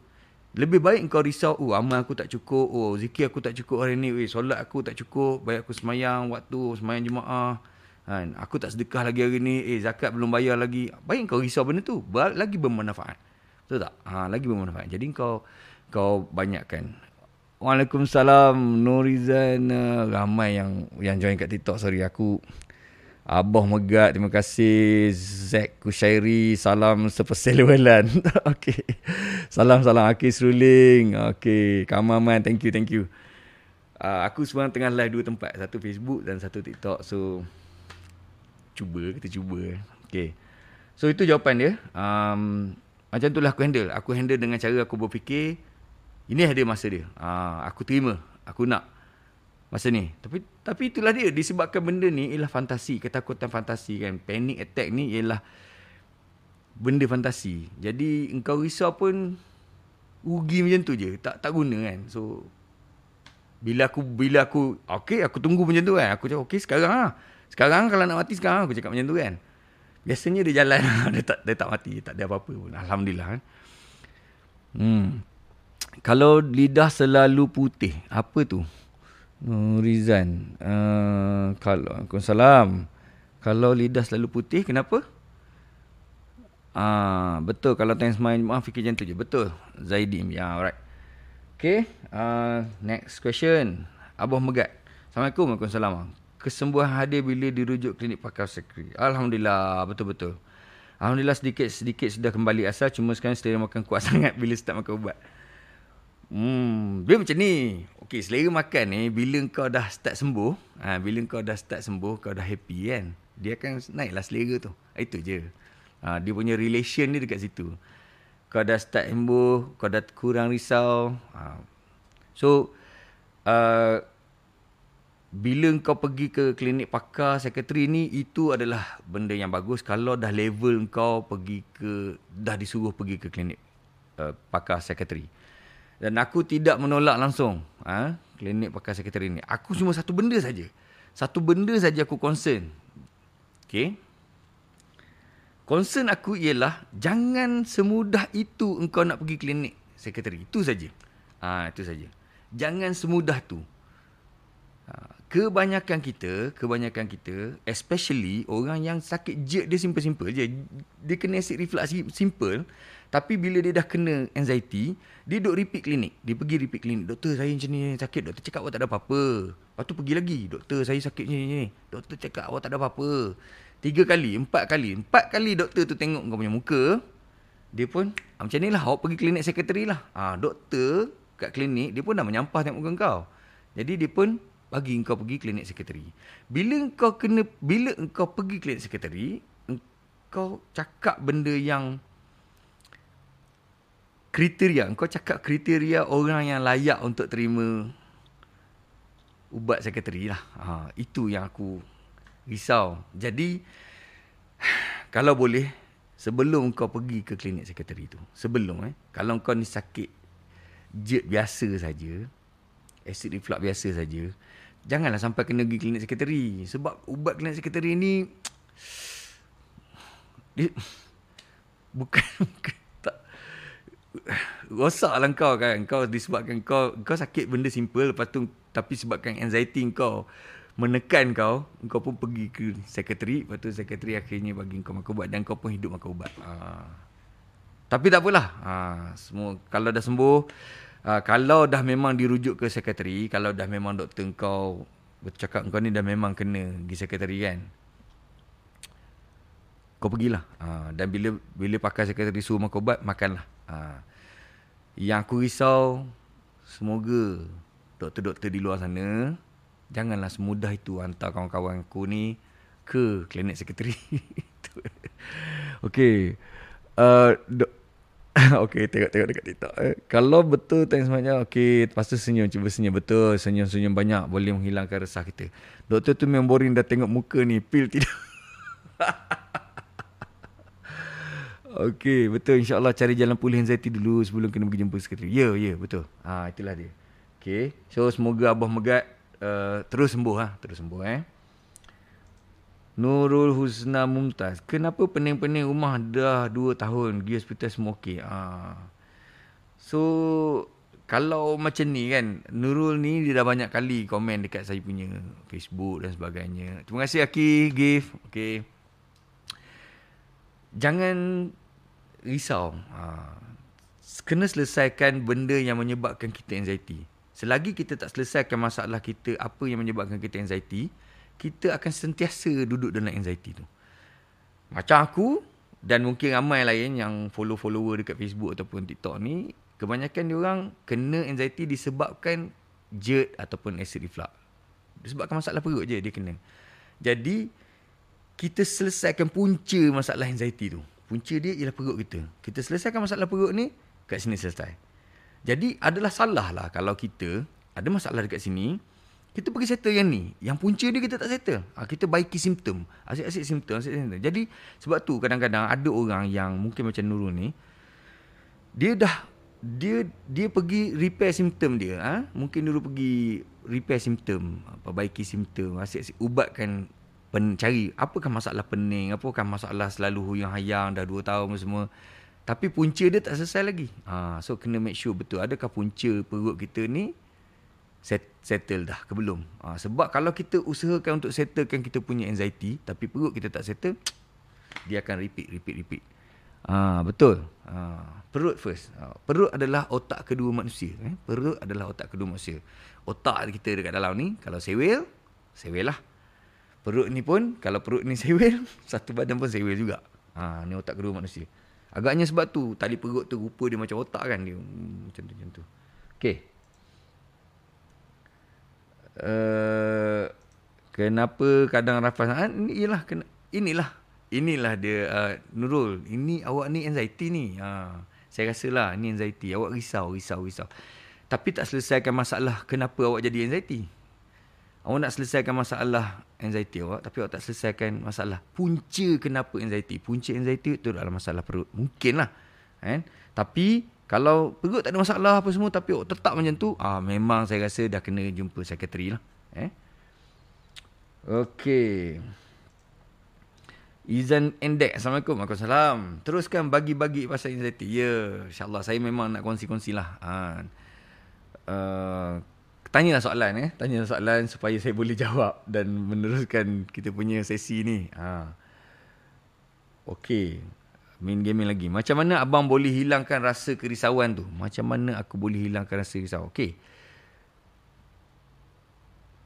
Lebih baik kau risau, oh amal aku tak cukup, oh zikir aku tak cukup hari ni, eh solat aku tak cukup, baik aku semayang waktu, semayang jemaah. Kan? Aku tak sedekah lagi hari ni, eh zakat belum bayar lagi. Baik kau risau benda tu, lagi bermanfaat. Betul tak? Ha, lagi bermanfaat. Jadi kau kau banyakkan. Waalaikumsalam Nurizan uh, ramai yang yang join kat TikTok sorry aku Abah Megat terima kasih. Zack Kushairi salam seperselualan. Okey. Salam salam. Akis Ruling. Okey. Kamaman thank you thank you. Uh, aku sebenarnya tengah live dua tempat. Satu Facebook dan satu TikTok. So cuba kita cuba. Okey. So itu jawapan dia. Um, macam itulah aku handle. Aku handle dengan cara aku berfikir. Ini ada masa dia. Ha, aku terima. Aku nak masa ni. Tapi tapi itulah dia. Disebabkan benda ni ialah fantasi. Ketakutan fantasi kan. Panic attack ni ialah benda fantasi. Jadi engkau risau pun rugi macam tu je. Tak tak guna kan. So bila aku bila aku okey aku tunggu macam tu kan. Aku cakap okey sekarang lah. Sekarang kalau nak mati sekarang aku cakap macam tu kan. Biasanya dia jalan dia tak dia tak mati, tak ada apa-apa pun. Alhamdulillah kan. Hmm. Kalau lidah selalu putih, apa tu? Rizan. Uh, kalau salam. Kalau lidah selalu putih, kenapa? Ah, uh, betul kalau tanya semain maaf fikir macam tu je. Betul. Zaidim. Ya, yeah, alright. Okay. Uh, next question. Abah Megat. Assalamualaikum. Waalaikumsalam. Kesembuhan hadir bila dirujuk klinik pakar sekretari. Alhamdulillah. Betul-betul. Alhamdulillah sedikit-sedikit sudah kembali asal. Cuma sekarang selera makan kuat sangat bila start makan ubat. Hmm, dia macam ni. Okey, selera makan ni bila kau dah start sembuh, ha, bila kau dah start sembuh, kau dah happy kan. Dia akan naiklah selera tu. Itu je. Ha, dia punya relation ni dekat situ. Kau dah start sembuh, kau dah kurang risau. Ha. So, uh, bila kau pergi ke klinik pakar sekretari ni, itu adalah benda yang bagus. Kalau dah level kau pergi ke, dah disuruh pergi ke klinik uh, pakar sekretari. Dan aku tidak menolak langsung ha, klinik pakai sekretari ni. Aku cuma satu benda saja. Satu benda saja aku concern. Okay. Concern aku ialah jangan semudah itu engkau nak pergi klinik sekretari. Itu saja. Ha, itu saja. Jangan semudah tu. Ha, kebanyakan kita, kebanyakan kita, especially orang yang sakit jet dia simple-simple je. Dia kena acid reflux simple. Tapi bila dia dah kena anxiety, dia duduk repeat klinik. Dia pergi repeat klinik. Doktor saya macam ni sakit. Doktor cakap awak tak ada apa-apa. Lepas tu pergi lagi. Doktor saya sakit macam ni. Doktor cakap awak tak ada apa-apa. Tiga kali, empat kali. Empat kali doktor tu tengok kau punya muka. Dia pun, ah, macam ni lah. Awak pergi klinik sekretari lah. Ha, doktor kat klinik, dia pun dah menyampah tengok muka kau. Jadi dia pun bagi kau pergi klinik sekretari. Bila kau kena, bila kau pergi klinik sekretari, kau cakap benda yang kriteria kau cakap kriteria orang yang layak untuk terima ubat sekretari lah. Ha, itu yang aku risau. Jadi kalau boleh sebelum kau pergi ke klinik sekretari tu, sebelum eh, kalau kau ni sakit jet biasa saja, acid reflux biasa saja, janganlah sampai kena pergi klinik sekretari sebab ubat klinik sekretari ni dia, bukan, bukan rosaklah kau kan kau disebabkan kau kau sakit benda simple lepas tu tapi sebabkan anxiety kau menekan kau kau pun pergi ke sekretari lepas tu sekretari akhirnya bagi kau makan ubat dan kau pun hidup makan ubat ha. tapi tak apalah ha. semua kalau dah sembuh ha. kalau dah memang dirujuk ke sekretari kalau dah memang doktor kau bercakap kau ni dah memang kena pergi sekretari kan kau pergilah ha. dan bila bila pakai sekretari suruh makan ubat makanlah Ha. Yang aku risau semoga doktor-doktor di luar sana janganlah semudah itu hantar kawan-kawan aku ni ke klinik sekretari. Okey. Uh, do- Okey, tengok-tengok dekat TikTok. Eh. Kalau betul thanks banyak. Lepas tu senyum. Cuba senyum. Betul, senyum-senyum banyak. Boleh menghilangkan resah kita. Doktor tu memang boring dah tengok muka ni. Pil tidak. Okey, betul insya-Allah cari jalan pulih anxiety dulu sebelum kena pergi jumpa sekretari. Ya, ya, betul. Ha, itulah dia. Okey. So semoga Abah Megat uh, terus sembuh ha, terus sembuh eh. Nurul Husna Mumtaz. Kenapa pening-pening rumah dah 2 tahun pergi hospital semua okey? Ha. So kalau macam ni kan, Nurul ni dia dah banyak kali komen dekat saya punya Facebook dan sebagainya. Terima kasih Aki, give. Okey. Jangan risau. Ha. Kena selesaikan benda yang menyebabkan kita anxiety. Selagi kita tak selesaikan masalah kita, apa yang menyebabkan kita anxiety, kita akan sentiasa duduk dalam anxiety tu. Macam aku dan mungkin ramai lain yang follow-follower dekat Facebook ataupun TikTok ni, kebanyakan dia orang kena anxiety disebabkan jet ataupun acid reflux. Disebabkan masalah perut je dia kena. Jadi, kita selesaikan punca masalah anxiety tu. Punca dia ialah perut kita. Kita selesaikan masalah perut ni, kat sini selesai. Jadi adalah salah lah kalau kita ada masalah dekat sini, kita pergi settle yang ni. Yang punca dia kita tak settle. Ha, kita baiki simptom. Asyik-asyik simptom. Asyik simptom. Jadi sebab tu kadang-kadang ada orang yang mungkin macam Nurul ni, dia dah dia dia pergi repair simptom dia. Ha? Mungkin dulu pergi repair simptom, perbaiki simptom, asyik-asyik ubatkan pen, cari apakah masalah pening, apakah masalah selalu huyang hayang dah 2 tahun semua. Tapi punca dia tak selesai lagi. Ha, so kena make sure betul adakah punca perut kita ni set, settle dah ke belum. Ha, sebab kalau kita usahakan untuk settlekan kita punya anxiety tapi perut kita tak settle, dia akan repeat, repeat, repeat. Ha, betul. Ha, perut first. Ha, perut adalah otak kedua manusia. Eh? Perut adalah otak kedua manusia. Otak kita dekat dalam ni, kalau sewel, sewel lah. Perut ni pun kalau perut ni sewel, satu badan pun sewel juga. Ha, ni otak kedua manusia. Agaknya sebab tu tali perut tu rupa dia macam otak kan dia. Hmm, macam tu macam tu. Okey. Uh, kenapa kadang rafas ha, inilah kena, inilah inilah dia uh, Nurul ini awak ni anxiety ni ha, saya rasa lah ni anxiety awak risau risau risau tapi tak selesaikan masalah kenapa awak jadi anxiety Awak nak selesaikan masalah anxiety awak tapi awak tak selesaikan masalah punca kenapa anxiety. Punca anxiety itu adalah masalah perut. Mungkinlah. Kan? Tapi Kalau perut tak ada masalah apa semua tapi tetap macam tu, ah memang saya rasa dah kena jumpa sekretari lah. Eh? Okey. Izan Endek. Assalamualaikum. Waalaikumsalam. Teruskan bagi-bagi pasal anxiety. Ya, insyaAllah saya memang nak kongsi-kongsi lah. Ha. Uh, tanyalah soalan eh. Tanyalah soalan supaya saya boleh jawab dan meneruskan kita punya sesi ni. Ha. Okey main gaming lagi. Macam mana abang boleh hilangkan rasa kerisauan tu? Macam mana aku boleh hilangkan rasa risau? Okey.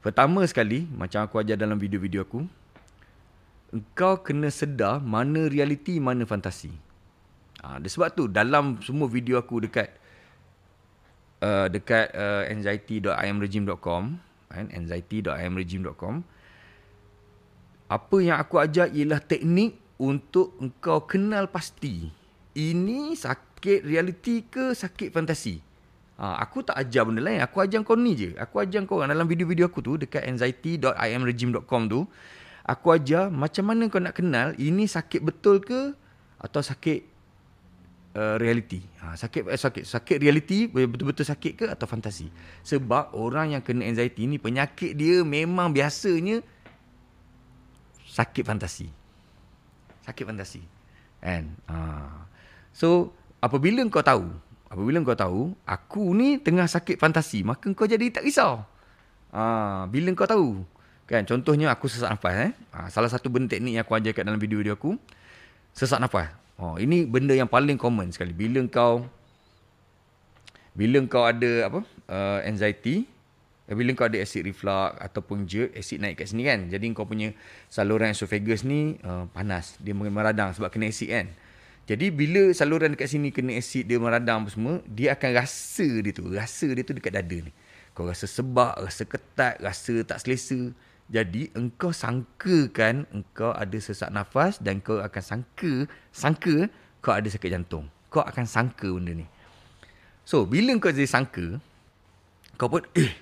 Pertama sekali, macam aku ajar dalam video-video aku, engkau kena sedar mana realiti, mana fantasi. Ha, sebab tu dalam semua video aku dekat uh, dekat uh, anxiety.imregime.com kan anxiety.imregime.com apa yang aku ajar ialah teknik untuk engkau kenal pasti ini sakit realiti ke sakit fantasi. Ha, aku tak ajar benda lain. Aku ajar kau ni je. Aku ajar kau dalam video-video aku tu dekat anxiety.imregime.com tu. Aku ajar macam mana kau nak kenal ini sakit betul ke atau sakit uh, realiti. Ha, sakit, eh, sakit, sakit realiti betul-betul sakit ke atau fantasi. Sebab orang yang kena anxiety ni penyakit dia memang biasanya sakit fantasi sakit fantasi. Kan? Ha. So, apabila kau tahu, apabila kau tahu, aku ni tengah sakit fantasi, maka kau jadi tak risau. Ha. Bila kau tahu, kan? Contohnya aku sesak nafas. Eh? Ha. Salah satu benda teknik yang aku ajar kat dalam video-video aku, sesak nafas. Oh, ini benda yang paling common sekali. Bila kau bila kau ada apa uh, anxiety bila kau ada acid reflux ataupun jerk, acid naik kat sini kan. Jadi kau punya saluran esophagus ni uh, panas. Dia meradang sebab kena acid kan. Jadi bila saluran dekat sini kena acid, dia meradang apa semua, dia akan rasa dia tu. Rasa dia tu dekat dada ni. Kau rasa sebab, rasa ketat, rasa tak selesa. Jadi engkau sangkakan engkau ada sesak nafas dan kau akan sangka, sangka kau ada sakit jantung. Kau akan sangka benda ni. So, bila kau jadi sangka, kau pun, eh,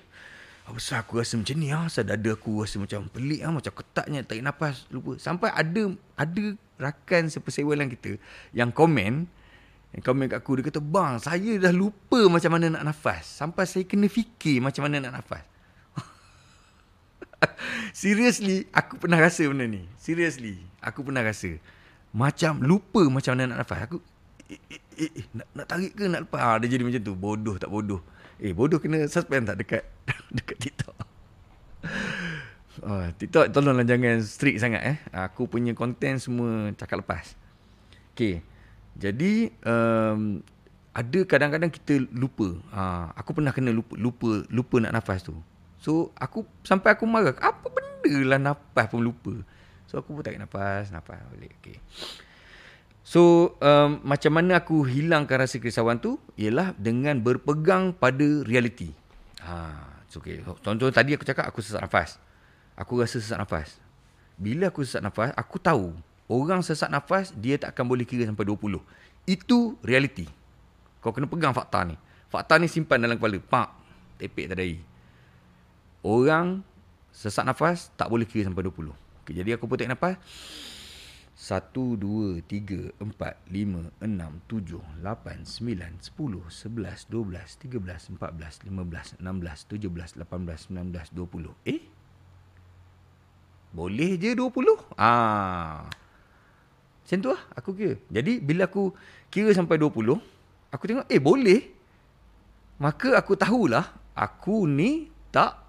apa sebab aku rasa macam ni ah, Asal dada aku rasa macam pelik ah, Macam ketatnya tarik nafas Lupa. Sampai ada Ada rakan sepersewalan kita Yang komen Yang komen kat aku Dia kata Bang saya dah lupa Macam mana nak nafas. Sampai saya kena fikir Macam mana nak nafas Seriously Aku pernah rasa benda ni Seriously Aku pernah rasa Macam lupa Macam mana nak nafas Aku Eh, eh, eh, eh nak, nak tarik ke nak lepas ah, Dia jadi macam tu Bodoh tak bodoh Eh bodoh kena suspend tak dekat dekat TikTok. Oh, TikTok tolonglah jangan strict sangat eh. Aku punya konten semua cakap lepas. Okay. Jadi um, ada kadang-kadang kita lupa. Ha, aku pernah kena lupa, lupa lupa nak nafas tu. So aku sampai aku marah. Apa benda lah nafas pun lupa. So aku pun tarik nafas, nafas balik. Okay. So um, macam mana aku hilangkan rasa kerisauan tu ialah dengan berpegang pada realiti. Ha, so okay. Contoh tadi aku cakap aku sesak nafas. Aku rasa sesak nafas. Bila aku sesak nafas, aku tahu orang sesak nafas dia tak akan boleh kira sampai 20. Itu realiti. Kau kena pegang fakta ni. Fakta ni simpan dalam kepala. Pak, tepek tadi. Orang sesak nafas tak boleh kira sampai 20. Okay, jadi aku pun tarik nafas. Satu, dua, tiga, empat, lima, enam, tujuh, lapan, sembilan, sepuluh, sebelas, dua belas, tiga belas, empat belas, lima belas, enam belas, tujuh belas, lapan belas, sembilan belas, dua puluh. Eh? Boleh je dua puluh? Ah. Macam tu lah aku kira. Jadi bila aku kira sampai dua puluh, aku tengok, eh boleh. Maka aku tahulah, aku ni tak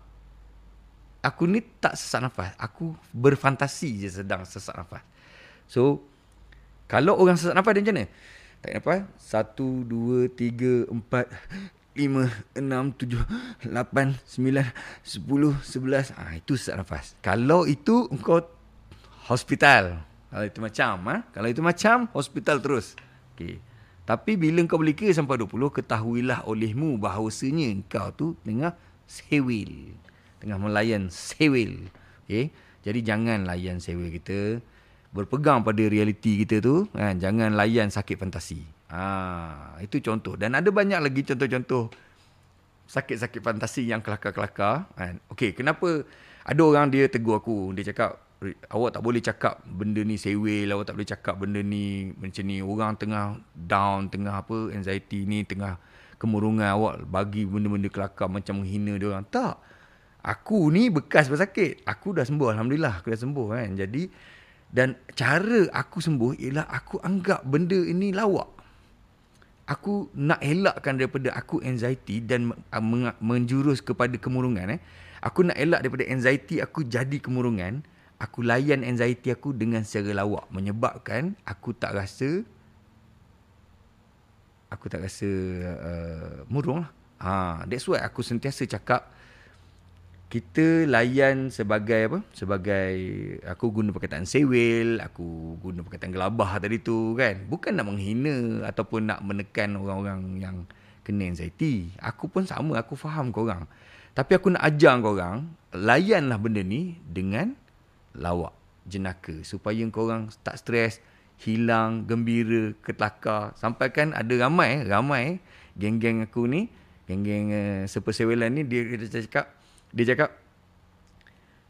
Aku ni tak sesak nafas. Aku berfantasi je sedang sesak nafas. So kalau orang sesak nafas dia macam mana? Tak nafas. Satu, dua, tiga, empat, lima, enam, tujuh, lapan, sembilan, sepuluh, sebelas. Ah itu sesak nafas. Kalau itu engkau hospital. Kalau itu macam, ha? kalau itu macam hospital terus. Okay. Tapi bila engkau boleh kira sampai 20, ketahuilah olehmu bahawasanya engkau tu tengah sewil. Tengah melayan sewil. Okay. Jadi jangan layan sewil kita berpegang pada realiti kita tu kan jangan layan sakit fantasi ha itu contoh dan ada banyak lagi contoh-contoh sakit-sakit fantasi yang kelakar-kelakar kan okey kenapa ada orang dia tegur aku dia cakap awak tak boleh cakap benda ni sewel, awak tak boleh cakap benda ni macam ni orang tengah down, tengah apa anxiety ni, tengah kemurungan awak bagi benda-benda kelakar macam menghina dia orang. Tak. Aku ni bekas bersakit. Aku dah sembuh alhamdulillah, aku dah sembuh kan. Jadi dan cara aku sembuh ialah aku anggap benda ini lawak. Aku nak elakkan daripada aku anxiety dan menjurus kepada kemurungan eh. Aku nak elak daripada anxiety aku jadi kemurungan. Aku layan anxiety aku dengan secara lawak. Menyebabkan aku tak rasa... Aku tak rasa uh, murung lah. Ha, that's why aku sentiasa cakap kita layan sebagai apa? Sebagai aku guna perkataan sewil, aku guna perkataan gelabah tadi tu kan. Bukan nak menghina ataupun nak menekan orang-orang yang kena anxiety. Aku pun sama, aku faham kau orang. Tapi aku nak ajar kau orang, layanlah benda ni dengan lawak, jenaka supaya kau orang tak stres, hilang, gembira, ketelakar. Sampai kan ada ramai, ramai geng-geng aku ni, geng-geng uh, sepersewelan ni dia, dia cakap dia cakap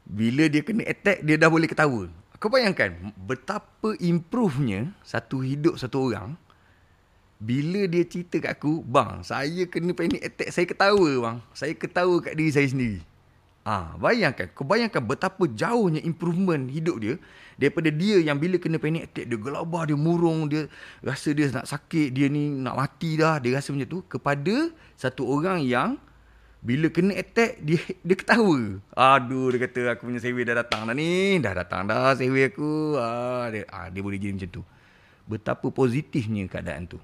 bila dia kena attack dia dah boleh ketawa. Kau bayangkan betapa improve-nya satu hidup satu orang bila dia cerita kat aku, bang, saya kena panic attack, saya ketawa bang. Saya ketawa kat diri saya sendiri. Ah, ha, bayangkan, kau bayangkan betapa jauhnya improvement hidup dia daripada dia yang bila kena panic attack dia gelabah, dia murung, dia rasa dia nak sakit, dia ni nak mati dah, dia rasa macam tu kepada satu orang yang bila kena attack dia dia ketawa. Aduh dia kata aku punya sewe dah datang dah ni, dah datang dah sewe aku. Ah dia ah, dia boleh jadi macam tu. Betapa positifnya keadaan tu.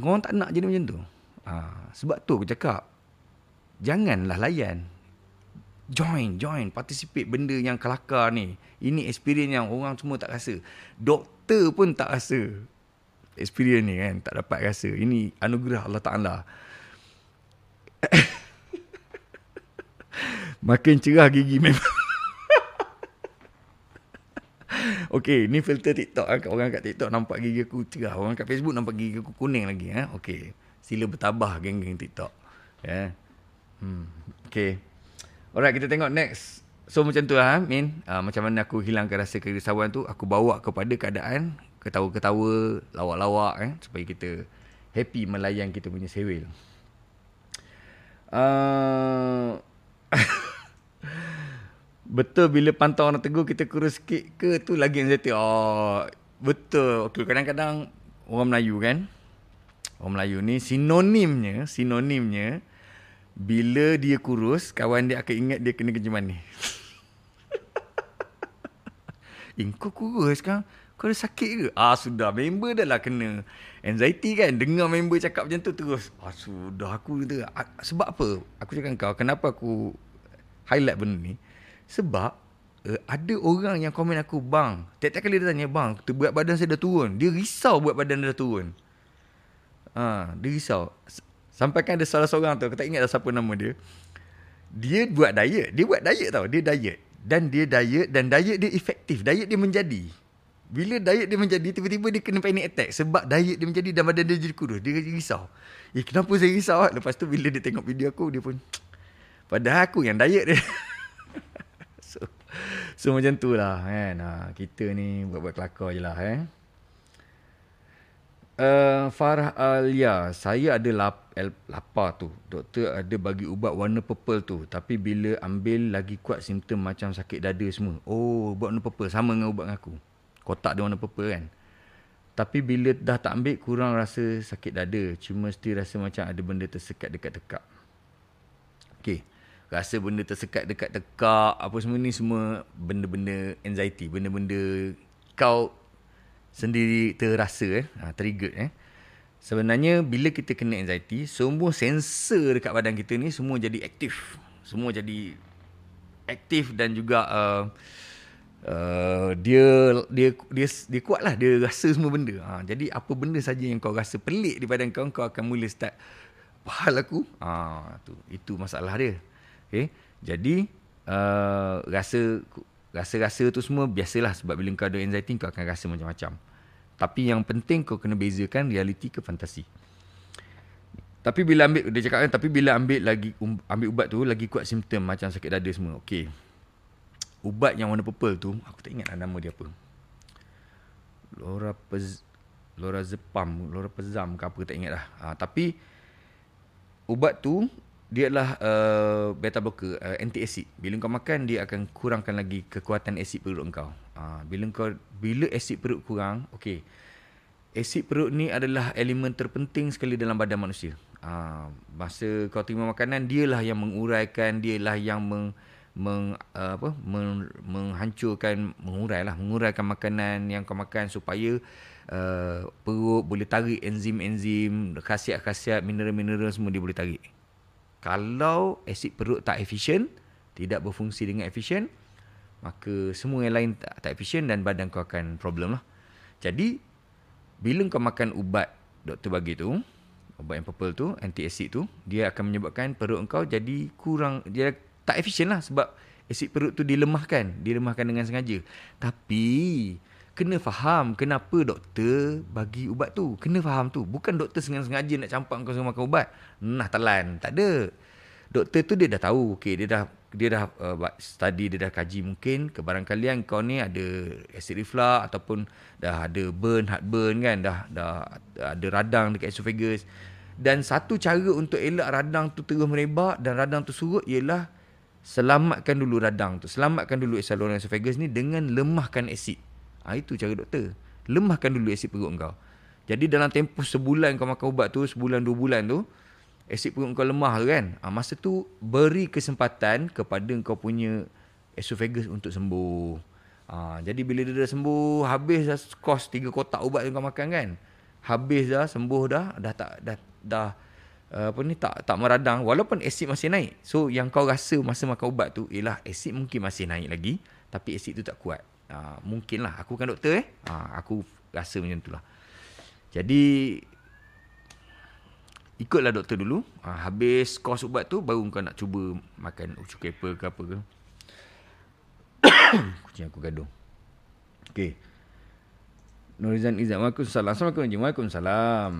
Orang tak nak jadi macam tu. Ha, sebab tu aku cakap, janganlah layan. Join, join, participate benda yang kelakar ni. Ini experience yang orang semua tak rasa. Doktor pun tak rasa. Experience ni kan, tak dapat rasa. Ini anugerah Allah Ta'ala. Makin cerah gigi memang. Okey, ni filter TikTok ah. Orang kat TikTok nampak gigi aku cerah. Orang kat Facebook nampak gigi aku kuning lagi eh. Okey. Sila bertabah geng-geng TikTok. Ya. Yeah. Hmm. Okey. Alright, kita tengok next. So macam tu lah Min. Uh, macam mana aku hilangkan rasa kerisauan tu. Aku bawa kepada keadaan ketawa-ketawa, lawak-lawak eh. Supaya kita happy melayan kita punya sewil. Uh, Betul bila pantau orang tegur kita kurus sikit ke tu lagi anxiety. Oh, betul. Okey, kadang-kadang orang Melayu kan. Orang Melayu ni sinonimnya, sinonimnya bila dia kurus, kawan dia akan ingat dia kena kerja eh, kau kurus kan? Kau ada sakit ke? Ah, sudah. Member dah lah kena anxiety kan. Dengar member cakap macam tu terus. Ah, sudah. Aku kata, sebab apa? Aku cakap kau, kenapa aku highlight benda ni? Sebab uh, ada orang yang komen aku, bang, tiap-tiap kali dia tanya, bang, berat badan saya dah turun. Dia risau buat badan dia dah turun. Ha, dia risau. Sampai kan ada salah seorang tu, aku tak ingat dah siapa nama dia. Dia buat diet. Dia buat diet tau. Dia diet. Dan dia diet dan diet dia efektif. Diet dia menjadi. Bila diet dia menjadi, tiba-tiba dia kena panic attack. Sebab diet dia menjadi dan badan dia jadi kurus. Dia risau. Eh, kenapa saya risau? Lepas tu bila dia tengok video aku, dia pun... Padahal aku yang diet dia. So macam tu lah kan. Ha, kita ni buat-buat kelakar je lah eh. Uh, Farah Alia, saya ada lap, el, lapar tu. Doktor ada bagi ubat warna purple tu. Tapi bila ambil lagi kuat simptom macam sakit dada semua. Oh, ubat warna purple. Sama dengan ubat aku. Kotak dia warna purple kan. Tapi bila dah tak ambil, kurang rasa sakit dada. Cuma mesti rasa macam ada benda tersekat dekat tekak. Okay rasa benda tersekat dekat tekak apa semua ni semua benda-benda anxiety benda-benda kau sendiri terasa eh ha, trigger eh sebenarnya bila kita kena anxiety semua sensor dekat badan kita ni semua jadi aktif semua jadi aktif dan juga uh, uh, dia dia dia dia kuatlah dia rasa semua benda ha, jadi apa benda saja yang kau rasa pelik di badan kau kau akan mula start apa hal aku ha, tu itu masalah dia Okay. Jadi uh, rasa rasa-rasa tu semua biasalah sebab bila kau ada anxiety kau akan rasa macam-macam. Tapi yang penting kau kena bezakan realiti ke fantasi. Tapi bila ambil dia cakap kan tapi bila ambil lagi um, ambil ubat tu lagi kuat simptom macam sakit dada semua. Okey. Ubat yang warna purple tu, aku tak ingat lah nama dia apa. Lorazepam, Lorazepam, Lorazepam ke apa tak ingat lah. Ha, tapi ubat tu dia adalah uh, beta blocker, uh, anti acid. Bila kau makan dia akan kurangkan lagi kekuatan asid perut kau. Ha, bila kau bila asid perut kurang, okey. Asid perut ni adalah elemen terpenting sekali dalam badan manusia. Ha, masa kau terima makanan dialah yang menguraikan, dialah yang meng, meng uh, apa meng, menghancurkan mengurailah menguraikan makanan yang kau makan supaya uh, perut boleh tarik enzim-enzim khasiat-khasiat mineral-mineral semua dia boleh tarik. Kalau asid perut tak efisien tidak berfungsi dengan efisien maka semua yang lain tak, tak efisien dan badan kau akan problem lah. Jadi bila kau makan ubat doktor bagi tu ubat yang purple tu anti acid tu dia akan menyebabkan perut kau jadi kurang dia tak efisien lah sebab asid perut tu dilemahkan. Dilemahkan dengan sengaja. Tapi kena faham kenapa doktor bagi ubat tu. Kena faham tu. Bukan doktor sengaja nak campak kau semua makan ubat. Nah telan. Tak ada. Doktor tu dia dah tahu. Okay, dia dah dia dah uh, study, dia dah kaji mungkin kebarangkalian kau ni ada acid reflux ataupun dah ada burn, heartburn kan. Dah, dah ada radang dekat esophagus. Dan satu cara untuk elak radang tu terus merebak dan radang tu surut ialah selamatkan dulu radang tu. Selamatkan dulu saluran esophagus ni dengan lemahkan asid. Ha, itu cara doktor. Lemahkan dulu asid perut kau. Jadi dalam tempoh sebulan kau makan ubat tu, sebulan dua bulan tu, asid perut kau lemah tu kan. Ha, masa tu beri kesempatan kepada kau punya esophagus untuk sembuh. Ha, jadi bila dia dah sembuh, habis dah kos tiga kotak ubat yang kau makan kan. Habis dah, sembuh dah, dah tak dah dah uh, apa ni tak tak meradang walaupun asid masih naik. So yang kau rasa masa makan ubat tu ialah asid mungkin masih naik lagi tapi asid tu tak kuat. Uh, mungkinlah aku kan doktor eh. Uh, aku rasa macam itulah. Jadi ikutlah doktor dulu. Uh, habis kos ubat tu baru kau nak cuba makan ucu kepa ke apa ke. Kucing aku gaduh. Okey. Nurizan Izzat. Waalaikumsalam. Assalamualaikum. Waalaikumsalam.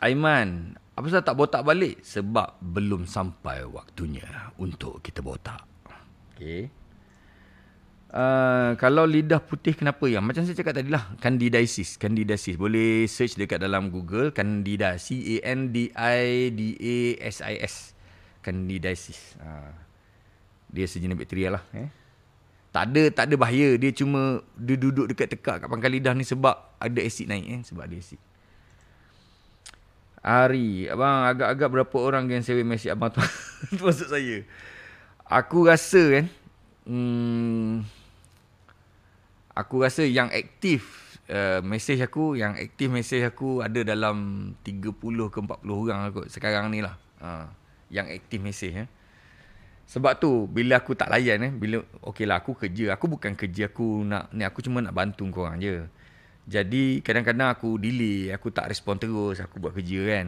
Aiman, apa sebab tak botak balik? Sebab belum sampai waktunya untuk kita botak. Okay. Uh, kalau lidah putih kenapa ya? Macam saya cakap tadi lah. Candidiasis. Candidiasis. Boleh search dekat dalam Google. Candida. C-A-N-D-I-D-A-S-I-S. Candidiasis. Uh, dia sejenis bakteria lah. Eh? Tak ada tak ada bahaya. Dia cuma dia duduk dekat tekak kat pangkal lidah ni sebab ada asid naik. Eh? Sebab ada asid. Hari. Abang agak-agak berapa orang yang sewa mesej abang tu Maksud saya? Aku rasa kan hmm, Aku rasa yang aktif uh, Mesej aku Yang aktif mesej aku Ada dalam 30 ke 40 orang aku Sekarang ni lah. Uh, Yang aktif mesej eh. Sebab tu Bila aku tak layan eh, bila Okay lah aku kerja. Aku bukan kerja aku nak Ni aku cuma nak bantu korang je jadi kadang-kadang aku delay, aku tak respon terus, aku buat kerja kan.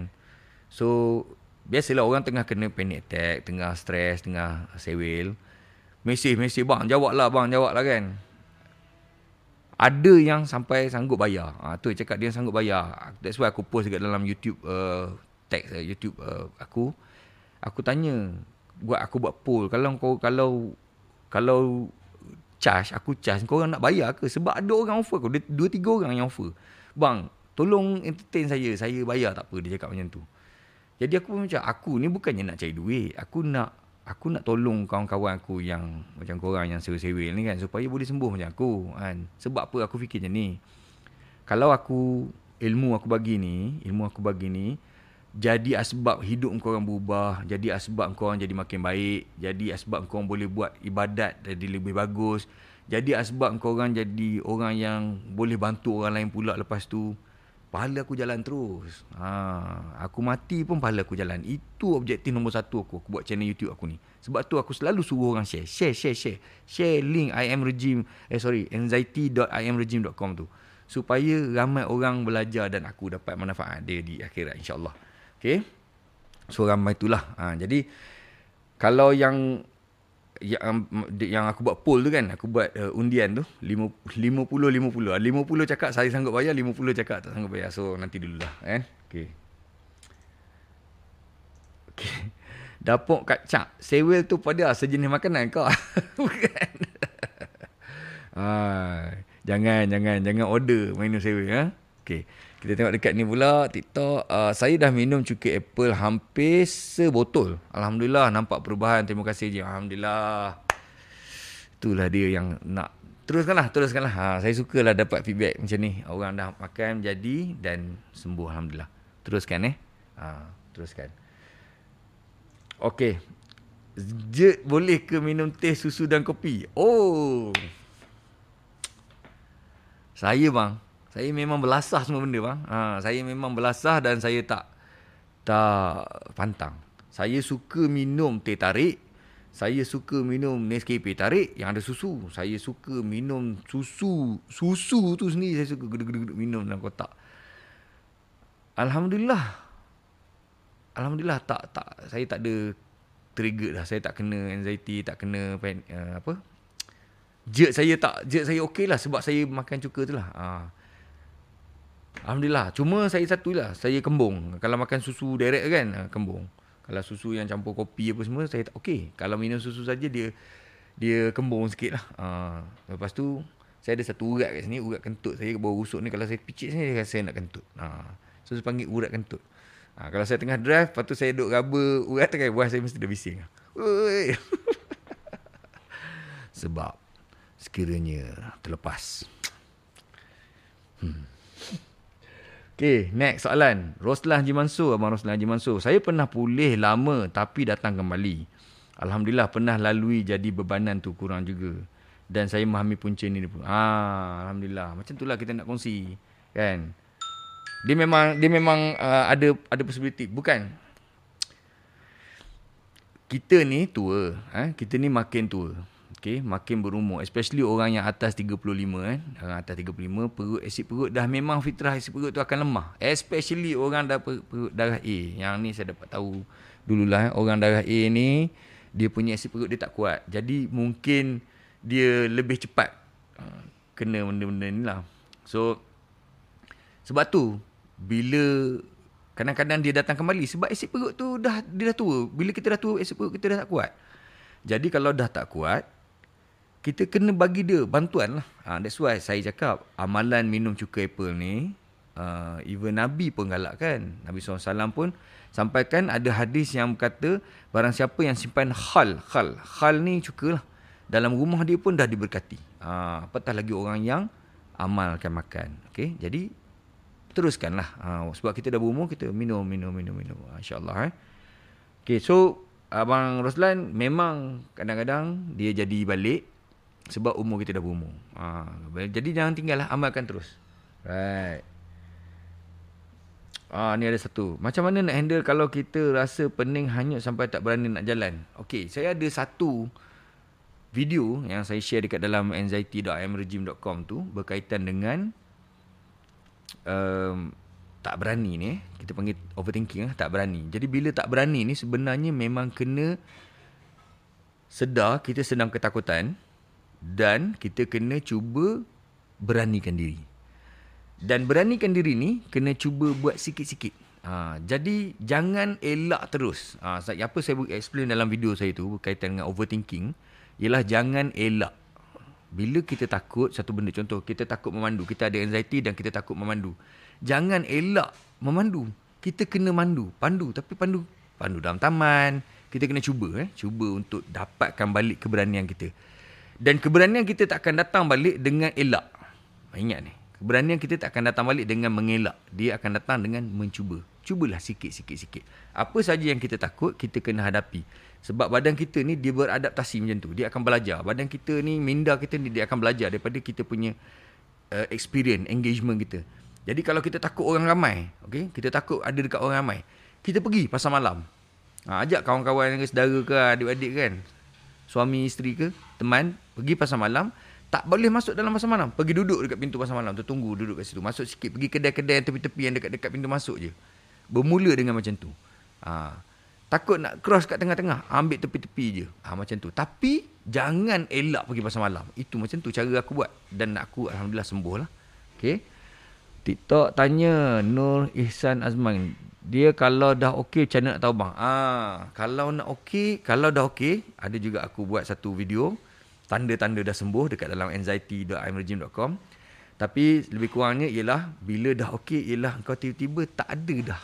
So, biasalah orang tengah kena panic attack, tengah stres, tengah sewil. Mesej, mesej, bang, jawab lah bang, jawab lah kan. Ada yang sampai sanggup bayar. Ha, tu cakap dia sanggup bayar. That's why aku post dekat dalam YouTube, uh, text uh, YouTube uh, aku. Aku tanya, buat aku buat poll. Kalau kau, kalau, kalau charge, aku charge, kau orang nak bayar ke? Sebab ada orang offer aku, dua tiga orang yang offer. Bang, tolong entertain saya, saya bayar tak apa, dia cakap macam tu. Jadi aku macam, aku ni bukannya nak cari duit, aku nak aku nak tolong kawan-kawan aku yang macam korang yang sewa-sewa ni kan, supaya boleh sembuh macam aku. Kan? Sebab apa aku fikir macam ni? Kalau aku, ilmu aku bagi ni, ilmu aku bagi ni, jadi asbab hidup kau orang berubah, jadi asbab kau orang jadi makin baik, jadi asbab kau orang boleh buat ibadat jadi lebih bagus, jadi asbab kau orang jadi orang yang boleh bantu orang lain pula lepas tu. Pahala aku jalan terus. Ha, aku mati pun pahala aku jalan. Itu objektif nombor satu aku. Aku buat channel YouTube aku ni. Sebab tu aku selalu suruh orang share. Share, share, share. Share link imregime. Eh sorry. anxiety.imregime.com tu. Supaya ramai orang belajar dan aku dapat manfaat dia di akhirat insyaAllah. Okay. So ramai itulah. Ha, jadi kalau yang yang yang aku buat poll tu kan, aku buat uh, undian tu 50 50 50. 50 cakap saya sanggup bayar, 50 cakap tak sanggup bayar. So nanti dululah kan. Okey. Okey. Dapur kacang. Sewel tu pada sejenis makanan kau. Bukan. Ah, jangan jangan jangan order minum sewa ya. Okey. Kita tengok dekat ni pula TikTok. Uh, saya dah minum cuka apple hampir sebotol. Alhamdulillah nampak perubahan. Terima kasih je. Alhamdulillah. Itulah dia yang nak teruskanlah, teruskanlah. Ha, saya sukalah dapat feedback macam ni. Orang dah makan jadi dan sembuh alhamdulillah. Teruskan eh. Ha, teruskan. Okey. Jet boleh ke minum teh, susu dan kopi? Oh. Saya bang, saya memang belasah semua benda bang. Ha, saya memang belasah dan saya tak tak pantang. Saya suka minum teh tarik. Saya suka minum Nescafe tarik yang ada susu. Saya suka minum susu. Susu tu sendiri saya suka gedeg-gedeg minum dalam kotak. Alhamdulillah. Alhamdulillah tak tak saya tak ada trigger dah. Saya tak kena anxiety, tak kena uh, apa? Jet saya tak jet saya okey lah sebab saya makan cuka tu lah. Ha. Alhamdulillah. Cuma saya satu lah. Saya kembung. Kalau makan susu direct kan, ha, kembung. Kalau susu yang campur kopi apa semua, saya tak okey. Kalau minum susu saja dia dia kembung sikit lah. Ha. Lepas tu, saya ada satu urat kat sini. Urat kentut saya bawah rusuk ni. Kalau saya picit sini, dia saya nak kentut. Ha. So, saya panggil urat kentut. Ha. Kalau saya tengah drive, lepas tu saya duduk raba urat tu kan, buah saya mesti dah bising. Sebab sekiranya terlepas. Hmm. Okay, next soalan. Roslan Haji Mansur, Abang Roslan Haji Mansur. Saya pernah pulih lama tapi datang kembali. Alhamdulillah pernah lalui jadi bebanan tu kurang juga. Dan saya memahami punca ni. Ah, Alhamdulillah. Macam itulah kita nak kongsi. Kan? Dia memang dia memang uh, ada ada possibility. Bukan. Kita ni tua. Eh? Kita ni makin tua okay, makin berumur. Especially orang yang atas 35 kan orang atas 35 perut asid perut dah memang fitrah asid perut tu akan lemah. Especially orang dah perut darah A. Yang ni saya dapat tahu dululah eh. orang darah A ni dia punya asid perut dia tak kuat. Jadi mungkin dia lebih cepat uh, kena benda-benda ni lah. So sebab tu bila kadang-kadang dia datang kembali sebab asid perut tu dah dia dah tua. Bila kita dah tua asid perut kita dah tak kuat. Jadi kalau dah tak kuat kita kena bagi dia bantuan lah. Ha, that's why saya cakap amalan minum cuka apple ni, uh, even Nabi pun galakkan. Nabi SAW pun sampaikan ada hadis yang berkata, barang siapa yang simpan khal, khal, khal ni cuka lah. Dalam rumah dia pun dah diberkati. Ha, apatah lagi orang yang amalkan makan. Okay? Jadi, teruskanlah. Ha, sebab kita dah berumur, kita minum, minum, minum, minum. Ha, InsyaAllah. Eh. Okay, so Abang Roslan memang kadang-kadang dia jadi balik sebab umur kita dah berumur. Ha, jadi jangan tinggallah amalkan terus. Right. Ah ni ada satu. Macam mana nak handle kalau kita rasa pening hanyut sampai tak berani nak jalan? Okey, saya ada satu video yang saya share dekat dalam anxiety.imregime.com tu berkaitan dengan um, tak berani ni. Kita panggil overthinking lah, tak berani. Jadi bila tak berani ni sebenarnya memang kena sedar kita sedang ketakutan dan kita kena cuba beranikan diri. Dan beranikan diri ni kena cuba buat sikit-sikit. Ha, jadi jangan elak terus. Ha, apa saya explain dalam video saya tu berkaitan dengan overthinking ialah jangan elak. Bila kita takut satu benda contoh kita takut memandu, kita ada anxiety dan kita takut memandu. Jangan elak memandu. Kita kena mandu, pandu tapi pandu pandu dalam taman. Kita kena cuba eh, cuba untuk dapatkan balik keberanian kita. Dan keberanian kita tak akan datang balik dengan elak. Ingat ni. Keberanian kita tak akan datang balik dengan mengelak. Dia akan datang dengan mencuba. Cubalah sikit-sikit-sikit. Apa saja yang kita takut, kita kena hadapi. Sebab badan kita ni dia beradaptasi macam tu. Dia akan belajar. Badan kita ni, minda kita ni dia akan belajar daripada kita punya uh, experience, engagement kita. Jadi kalau kita takut orang ramai, okay? kita takut ada dekat orang ramai, kita pergi pasal malam. Ha, ajak kawan-kawan, saudara ke, adik-adik kan suami isteri ke teman pergi pasar malam tak boleh masuk dalam pasar malam. Pergi duduk dekat pintu pasar malam tu tunggu duduk kat situ. Masuk sikit pergi kedai-kedai yang tepi-tepi yang dekat-dekat pintu masuk je. Bermula dengan macam tu. Ha. takut nak cross kat tengah-tengah ambil tepi-tepi je. Ha, macam tu. Tapi jangan elak pergi pasar malam. Itu macam tu cara aku buat. Dan aku alhamdulillah sembuh lah. Okay. TikTok tanya Nur Ihsan Azman dia kalau dah okey macam nak tahu bang? Ah, kalau nak okey, kalau dah okey, ada juga aku buat satu video tanda-tanda dah sembuh dekat dalam anxiety.imregime.com. Tapi lebih kurangnya ialah bila dah okey ialah kau tiba-tiba tak ada dah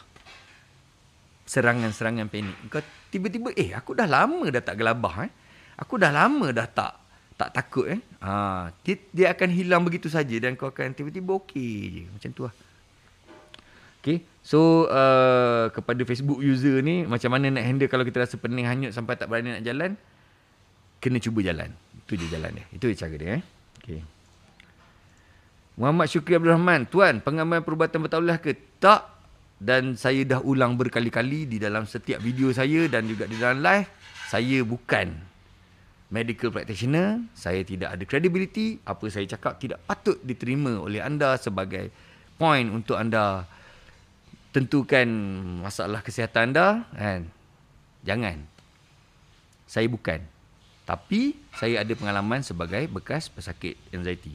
serangan-serangan panik. Kau tiba-tiba eh aku dah lama dah tak gelabah eh. Aku dah lama dah tak tak takut eh. Ha, dia, dia akan hilang begitu saja dan kau akan tiba-tiba okey je. Macam tu lah. Okay. So uh, kepada Facebook user ni macam mana nak handle kalau kita rasa pening hanyut sampai tak berani nak jalan? Kena cuba jalan. Itu je jalan dia. Itu je cara dia eh. Okay. Muhammad Syukri Abdul Rahman. Tuan, pengamal perubatan bertaulah ke? Tak dan saya dah ulang berkali-kali di dalam setiap video saya dan juga di dalam live saya bukan medical practitioner saya tidak ada credibility apa saya cakap tidak patut diterima oleh anda sebagai point untuk anda tentukan masalah kesihatan anda kan jangan saya bukan tapi saya ada pengalaman sebagai bekas pesakit anxiety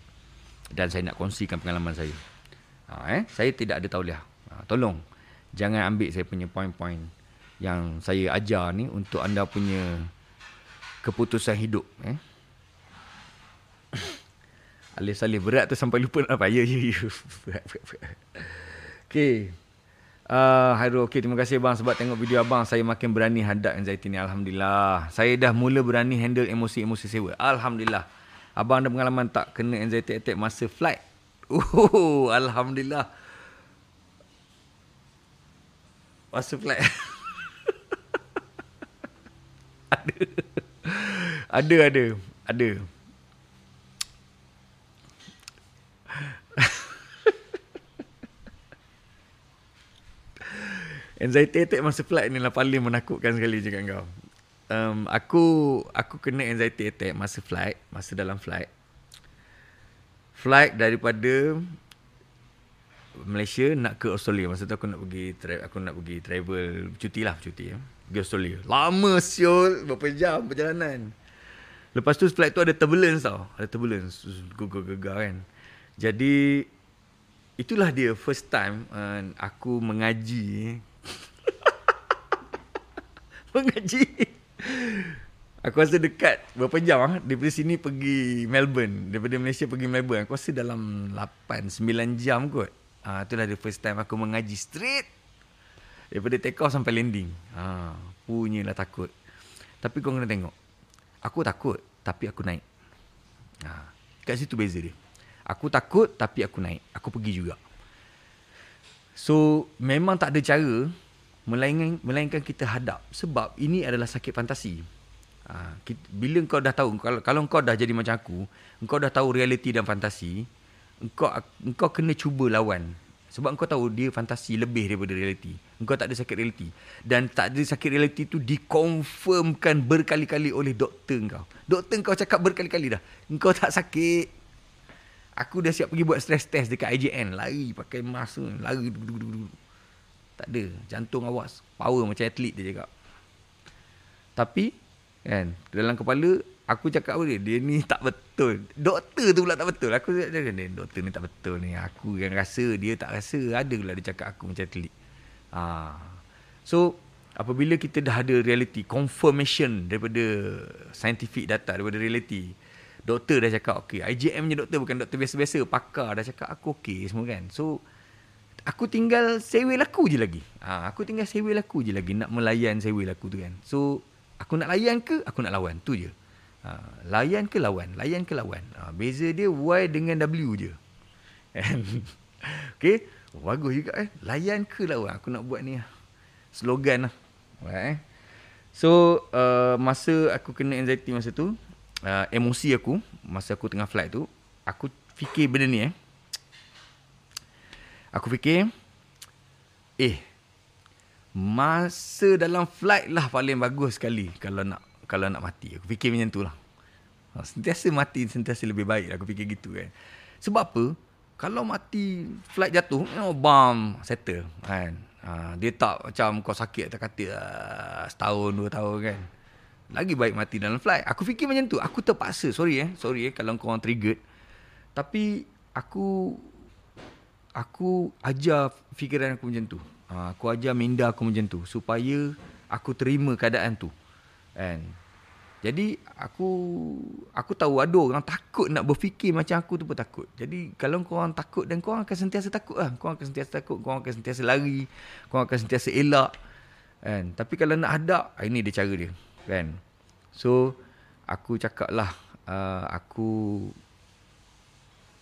dan saya nak kongsikan pengalaman saya ha, eh saya tidak ada tauliah ha, tolong jangan ambil saya punya poin-poin yang saya ajar ni untuk anda punya keputusan hidup eh Alih-alih berat tu sampai lupa nak apa. Ya, ya, ya. Okay. Uh, Hairul, okay. Terima kasih bang sebab tengok video abang. Saya makin berani hadap anxiety ni. Alhamdulillah. Saya dah mula berani handle emosi-emosi sewa. Alhamdulillah. Abang ada pengalaman tak kena anxiety attack masa flight? Oh, Alhamdulillah. Masa flight Ada Ada ada Ada Anxiety attack masa flight ni lah paling menakutkan sekali cakap kau um, Aku Aku kena anxiety attack masa flight Masa dalam flight Flight daripada Malaysia nak ke Australia. Masa tu aku nak pergi aku nak pergi travel cuti lah cuti ya. Pergi Australia. Lama siul berapa jam perjalanan. Lepas tu flight tu ada turbulence tau. Ada turbulence. Gegar-gegar kan. Jadi itulah dia first time uh, aku mengaji. mengaji. Aku rasa dekat berapa jam ah daripada sini pergi Melbourne, daripada Malaysia pergi Melbourne. Aku rasa dalam 8 9 jam kot. Ah, itulah the first time aku mengaji straight daripada take off sampai landing. Ha, punyalah takut. Tapi kau kena tengok. Aku takut tapi aku naik. Ha, kat situ beza dia. Aku takut tapi aku naik. Aku pergi juga. So, memang tak ada cara melainkan, melainkan kita hadap. Sebab ini adalah sakit fantasi. Ha, kita, bila kau dah tahu, kalau, kalau kau dah jadi macam aku, kau dah tahu realiti dan fantasi, engkau engkau kena cuba lawan. Sebab engkau tahu dia fantasi lebih daripada realiti. Engkau tak ada sakit realiti. Dan tak ada sakit realiti tu dikonfirmkan berkali-kali oleh doktor engkau. Doktor engkau cakap berkali-kali dah engkau tak sakit. Aku dah siap pergi buat stress test dekat IJN lari pakai mask lari tak ada jantung awas power macam atlet dia cakap tapi kan dalam kepala Aku cakap apa dia? Dia ni tak betul. Doktor tu pula tak betul. Aku cakap dia, doktor ni tak betul ni. Aku yang rasa, dia tak rasa. Ada pula dia cakap aku macam telik. Ha. So, apabila kita dah ada reality, confirmation daripada scientific data, daripada reality, doktor dah cakap, okay, IJM punya doktor bukan doktor biasa-biasa, pakar dah cakap aku okay semua kan. So, aku tinggal sewil aku je lagi. Ha, aku tinggal sewil aku je lagi nak melayan sewil aku tu kan. So, aku nak layan ke, aku nak lawan. Tu je. Ha, layan ke lawan? Layan ke lawan? Ha, beza dia Y dengan W je. okay. Oh, bagus juga eh. Layan ke lawan? Aku nak buat ni lah. Slogan lah. Right, eh. So, uh, masa aku kena anxiety masa tu, uh, emosi aku, masa aku tengah flight tu, aku fikir benda ni eh. Aku fikir, eh, masa dalam flight lah paling bagus sekali kalau nak kalau nak mati. Aku fikir macam tu lah. Ha, sentiasa mati, sentiasa lebih baik. Aku fikir gitu kan. Sebab apa? Kalau mati, flight jatuh, you know, bam, settle. Kan? Ha, dia tak macam kau sakit, tak kata uh, setahun, dua tahun kan. Lagi baik mati dalam flight. Aku fikir macam tu. Aku terpaksa. Sorry eh. Sorry eh kalau kau orang triggered. Tapi aku aku ajar fikiran aku macam tu. Ha, aku ajar minda aku macam tu supaya aku terima keadaan tu. Kan? Jadi aku aku tahu ada orang takut nak berfikir macam aku tu pun takut. Jadi kalau kau orang takut dan kau orang akan sentiasa takut lah. Kau orang akan sentiasa takut, kau orang akan sentiasa lari, kau orang akan sentiasa elak. Kan? Tapi kalau nak hadap, ah, ini dia cara dia. Kan? So aku cakap lah, uh, aku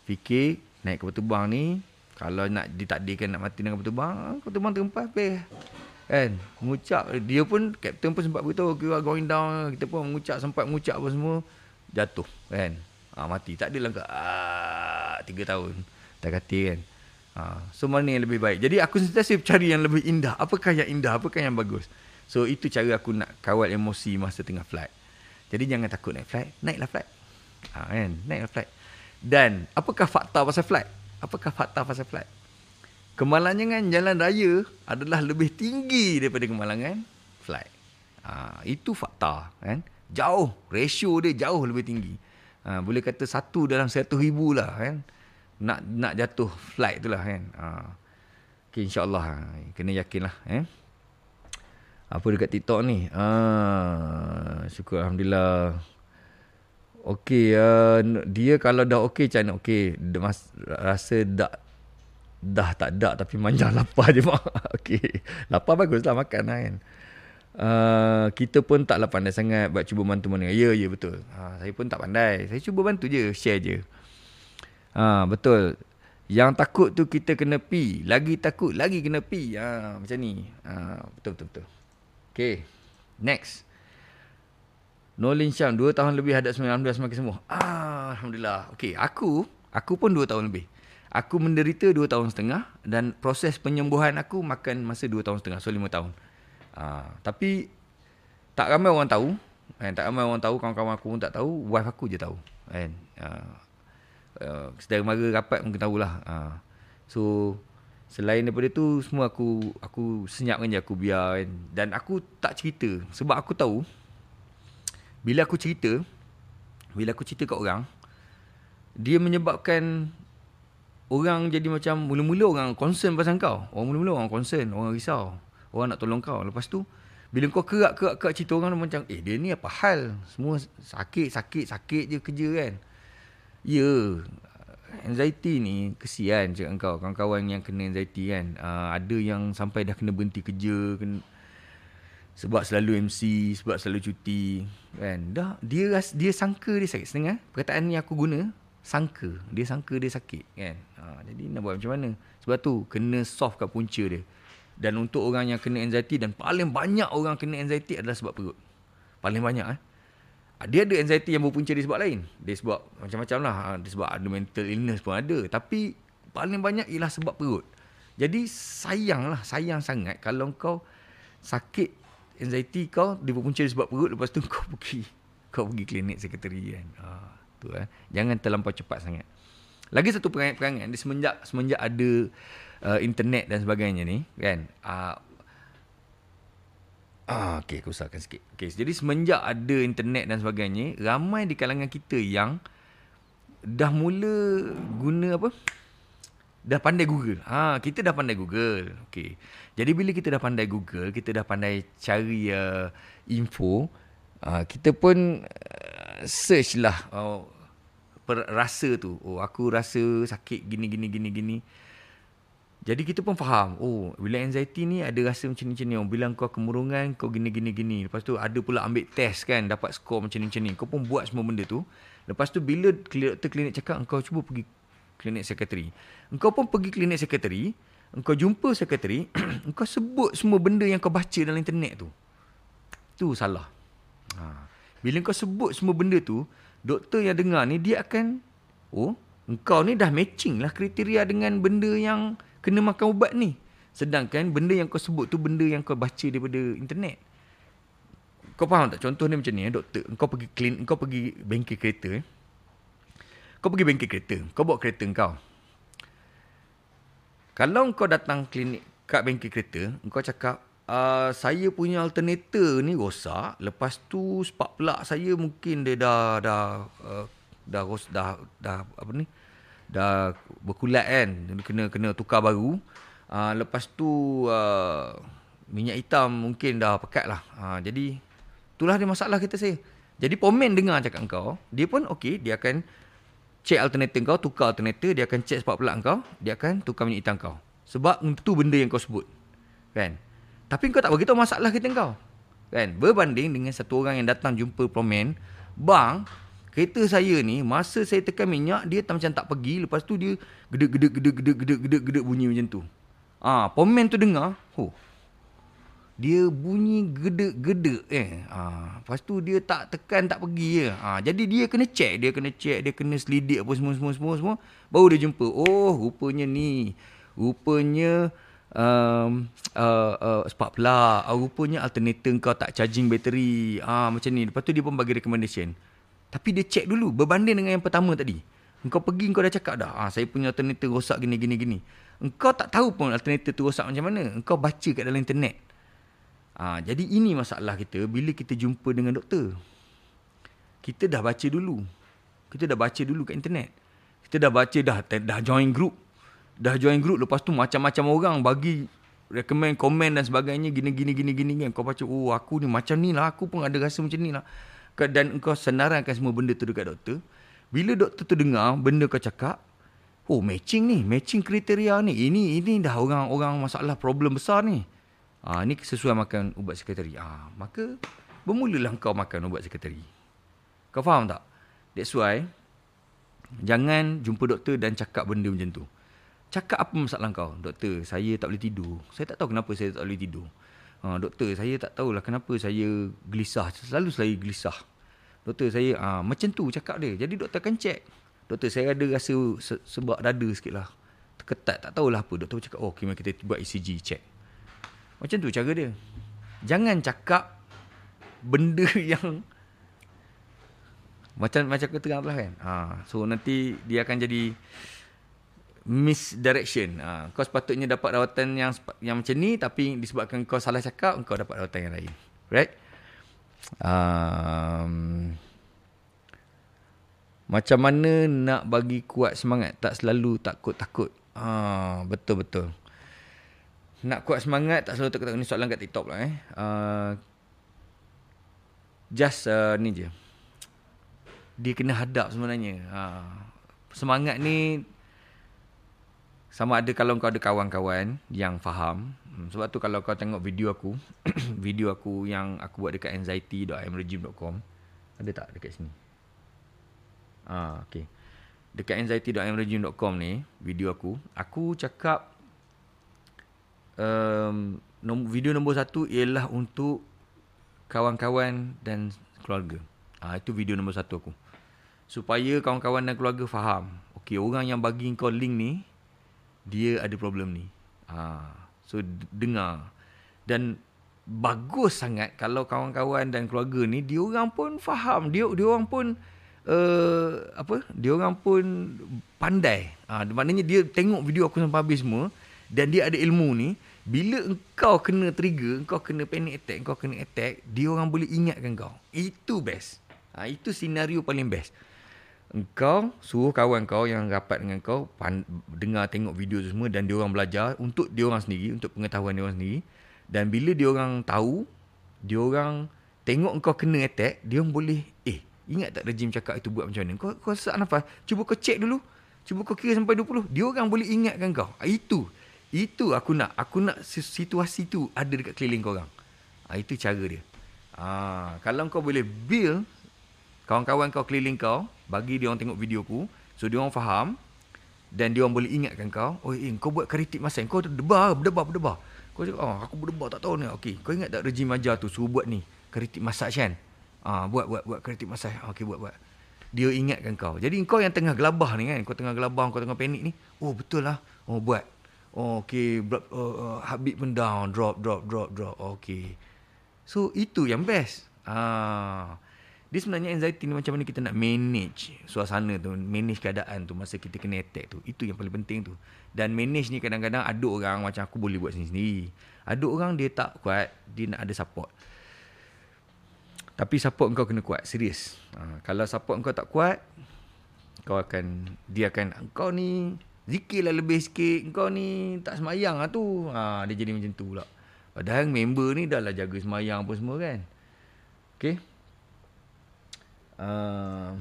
fikir naik kapal terbang ni, kalau nak ditakdirkan nak mati dengan kapal terbang, kapal terbang terempas, habis. Kan? Mengucap. Dia pun kapten pun sempat beritahu kita going down. Kita pun mengucap sempat mengucap apa semua jatuh kan? Ha, mati. Tak adalah kat ah, tiga tahun. Tak kata kan? Ha, so mana yang lebih baik? Jadi aku sentiasa cari yang lebih indah. Apakah yang indah? Apakah yang bagus? So itu cara aku nak kawal emosi masa tengah flight. Jadi jangan takut naik flight. Naiklah flight. Ha, kan? Naiklah flight. Dan apakah fakta pasal flight apakah fakta pasal flight kemalangan jalan raya adalah lebih tinggi daripada kemalangan flight. Ha, itu fakta. Kan? Jauh. Ratio dia jauh lebih tinggi. Ha, boleh kata satu dalam satu ribu lah. Kan? Nak nak jatuh flight tu lah. Kan? Ha. Okay, InsyaAllah. Ha, kena yakin lah. Eh? Apa dekat TikTok ni? Ha, syukur Alhamdulillah. Okey, uh, dia kalau dah okey macam mana? Okey, rasa dah dah tak ada tapi manja lapar je mak. Okey. Lapar baguslah makan lah kan. Uh, kita pun taklah pandai sangat buat cuba bantu mana. Ya, ya betul. Ha, saya pun tak pandai. Saya cuba bantu je, share je. Ha, betul. Yang takut tu kita kena pi. Lagi takut, lagi kena pi. Ha, macam ni. Ha, betul, betul, betul. Okay. Next. Nolin Syam, 2 tahun lebih hadap Alhamdulillah semakin sembuh. Ah, Alhamdulillah. Okay, aku, aku pun 2 tahun lebih. Aku menderita 2 tahun setengah dan proses penyembuhan aku makan masa 2 tahun setengah, so 5 tahun. Uh, tapi tak ramai orang tahu. Eh, tak ramai orang tahu, kawan-kawan aku pun tak tahu, wife aku je tahu. Kan? Uh, uh, sedara mara rapat mungkin tahulah. Uh, so selain daripada tu semua aku aku senyapkan je aku biar kan. Dan aku tak cerita sebab aku tahu bila aku cerita bila aku cerita kat orang dia menyebabkan orang jadi macam mula-mula orang concern pasal kau. Orang mula-mula orang concern, orang risau. Orang nak tolong kau. Lepas tu bila kau kerak-kerak cerita orang macam eh dia ni apa hal? Semua sakit, sakit, sakit je kerja kan. Ya. Anxiety ni kesian cakap kau. Kawan-kawan yang kena anxiety kan. Uh, ada yang sampai dah kena berhenti kerja. Kena, sebab selalu MC, sebab selalu cuti. Kan. Dah, dia dia sangka dia sakit. Setengah perkataan ni aku guna sangka. Dia sangka dia sakit kan? Ha, jadi nak buat macam mana? Sebab tu kena soft kat punca dia. Dan untuk orang yang kena anxiety dan paling banyak orang kena anxiety adalah sebab perut. Paling banyak eh? Ha, dia ada anxiety yang berpunca di sebab lain. Dia sebab macam-macam lah. Ha, dia sebab ada mental illness pun ada. Tapi paling banyak ialah sebab perut. Jadi sayang lah sayang sangat kalau kau sakit anxiety kau dia berpunca sebab perut lepas tu kau pergi kau pergi klinik sekretari kan ha tu eh. Jangan terlampau cepat sangat. Lagi satu perangai-perangai di semenjak semenjak ada uh, internet dan sebagainya ni kan. Uh, Ah, okay, aku usahakan sikit. Okay, jadi semenjak ada internet dan sebagainya, ramai di kalangan kita yang dah mula guna apa? Dah pandai Google. Ha, kita dah pandai Google. Okay. Jadi bila kita dah pandai Google, kita dah pandai cari uh, info, uh, kita pun search lah oh, per, rasa tu. Oh, aku rasa sakit gini gini gini gini. Jadi kita pun faham. Oh, bila anxiety ni ada rasa macam ni macam ni. Oh, bila kau kemurungan kau gini gini gini. Lepas tu ada pula ambil test kan, dapat skor macam ni macam ni. Kau pun buat semua benda tu. Lepas tu bila doktor klinik cakap kau cuba pergi klinik sekretari. Engkau pun pergi klinik sekretari, engkau jumpa sekretari, engkau sebut semua benda yang kau baca dalam internet tu. Tu salah. Ha. Bila kau sebut semua benda tu, doktor yang dengar ni dia akan oh, engkau ni dah matching lah kriteria dengan benda yang kena makan ubat ni. Sedangkan benda yang kau sebut tu benda yang kau baca daripada internet. Kau faham tak? Contoh ni macam ni, eh, doktor. Kau pergi clean, kau pergi bengkel kereta. Eh. Kau pergi bengkel kereta. Kau bawa kereta kau. Kalau kau datang klinik kat bengkel kereta, kau cakap, uh, saya punya alternator ni rosak. Lepas tu spark plug saya mungkin dia dah dah uh, dah ros dah dah apa ni? Dah berkulat kan. Kena kena tukar baru. Uh, lepas tu uh, minyak hitam mungkin dah pekat lah. Uh, jadi itulah dia masalah kita saya. Jadi pomen dengar cakap kau, dia pun okey, dia akan check alternator kau, tukar alternator, dia akan check spark plug kau, dia akan tukar minyak hitam kau. Sebab itu benda yang kau sebut. Kan? Tapi kau tak bagi tahu masalah kereta kau. Kan? Berbanding dengan satu orang yang datang jumpa pomen, bang, kereta saya ni masa saya tekan minyak dia tak macam tak pergi, lepas tu dia gedek gedek gedek gedek gedek gedek gedek bunyi macam tu. Ah, pomen tu dengar, oh, dia bunyi gedek-gedek eh. Ha, lepas tu dia tak tekan tak pergi je. Ha, jadi dia kena check, dia kena check, dia kena selidik apa semua semua semua semua baru dia jumpa. Oh, rupanya ni. Rupanya um, uh, uh, spark plug, uh, rupanya alternator kau tak charging bateri. Ah ha, macam ni. Lepas tu dia pun bagi recommendation. Tapi dia check dulu berbanding dengan yang pertama tadi. Engkau pergi engkau dah cakap dah. Ah ha, saya punya alternator rosak gini gini gini. Engkau tak tahu pun alternator tu rosak macam mana. Engkau baca kat dalam internet. Ha, jadi ini masalah kita bila kita jumpa dengan doktor. Kita dah baca dulu. Kita dah baca dulu kat internet. Kita dah baca dah dah join group. Dah join group lepas tu macam-macam orang bagi recommend komen dan sebagainya gini gini gini gini kan kau baca oh aku ni macam ni lah aku pun ada rasa macam ni lah dan kau senarankan semua benda tu dekat doktor bila doktor tu dengar benda kau cakap oh matching ni matching kriteria ni ini ini dah orang-orang masalah problem besar ni Ah ni sesuai makan ubat sekretari. Ah maka bermulalah kau makan ubat sekretari. Kau faham tak? That's why jangan jumpa doktor dan cakap benda macam tu. Cakap apa masalah kau? Doktor, saya tak boleh tidur. Saya tak tahu kenapa saya tak boleh tidur. Ha, doktor, saya tak tahulah kenapa saya gelisah. Selalu saya gelisah. Doktor, saya ha, macam tu cakap dia. Jadi doktor akan check. Doktor, saya ada rasa se- sebab dada sikit lah. Terketat, tak tahulah apa. Doktor cakap, oh, kita buat ECG, check. Macam tu cara dia. Jangan cakap benda yang macam macam aku tengah belah kan. Ha, so nanti dia akan jadi misdirection. Ha, kau sepatutnya dapat rawatan yang yang macam ni tapi disebabkan kau salah cakap kau dapat rawatan yang lain. Right? Um, macam mana nak bagi kuat semangat tak selalu takut-takut. Ah, betul betul nak kuat semangat tak selalu takut-takut ni soalan kat TikTok lah eh. Uh, just uh, ni je. Dia kena hadap sebenarnya. Uh, semangat ni sama ada kalau kau ada kawan-kawan yang faham. Hmm, sebab tu kalau kau tengok video aku, video aku yang aku buat dekat anxiety.imregime.com ada tak dekat sini? Ah, uh, okay. Dekat anxiety.imregime.com ni, video aku, aku cakap um, nom- video nombor satu ialah untuk kawan-kawan dan keluarga. Ha, itu video nombor satu aku. Supaya kawan-kawan dan keluarga faham. Okey, orang yang bagi kau link ni dia ada problem ni. Ha, so dengar. Dan bagus sangat kalau kawan-kawan dan keluarga ni dia orang pun faham. Dia dia orang pun uh, apa? Dia orang pun pandai. Ah ha, maknanya dia tengok video aku sampai habis semua dan dia ada ilmu ni bila engkau kena trigger engkau kena panic attack engkau kena attack dia orang boleh ingatkan kau. Itu best. Ha, itu senario paling best. Engkau suruh kawan kau yang rapat dengan kau pan, dengar tengok video tu semua dan dia orang belajar untuk dia orang sendiri untuk pengetahuan dia orang sendiri. Dan bila dia orang tahu dia orang tengok engkau kena attack dia orang boleh eh ingat tak rejim cakap itu buat macam mana? Kau kau sesak nafas. Cuba kau check dulu. Cuba kau kira sampai 20 dia orang boleh ingatkan kau. Ha, itu itu aku nak. Aku nak situasi tu ada dekat keliling kau orang. Ha, itu cara dia. Ha, kalau kau boleh build kawan-kawan kau keliling kau, bagi dia orang tengok video aku, so dia orang faham dan dia orang boleh ingatkan kau, oh eh, kau buat karitik masa kau berdebar, berdebar, berdebar. Kau cakap, oh, aku berdebar tak tahu ni. Okey, kau ingat tak rejim ajar tu suruh buat ni, karitik masak kan? Ha, buat buat buat karitik masak. Okey, buat buat. Dia ingatkan kau. Jadi kau yang tengah gelabah ni kan, kau tengah gelabah, kau tengah panik ni. Oh, betul lah. Oh, buat. Oh, okay, blood, uh, uh, heartbeat pun down, drop, drop, drop, drop. Okay. So, itu yang best. Ah, Dia sebenarnya anxiety ni macam mana kita nak manage suasana tu, manage keadaan tu masa kita kena attack tu. Itu yang paling penting tu. Dan manage ni kadang-kadang ada orang macam aku boleh buat sendiri-sendiri. Ada orang dia tak kuat, dia nak ada support. Tapi support kau kena kuat, serius. Ha, kalau support kau tak kuat, kau akan, dia akan, kau ni Zikirlah lebih sikit Kau ni tak semayang lah tu ha, Dia jadi macam tu pula Padahal member ni dah lah jaga semayang apa semua kan Okay Uh,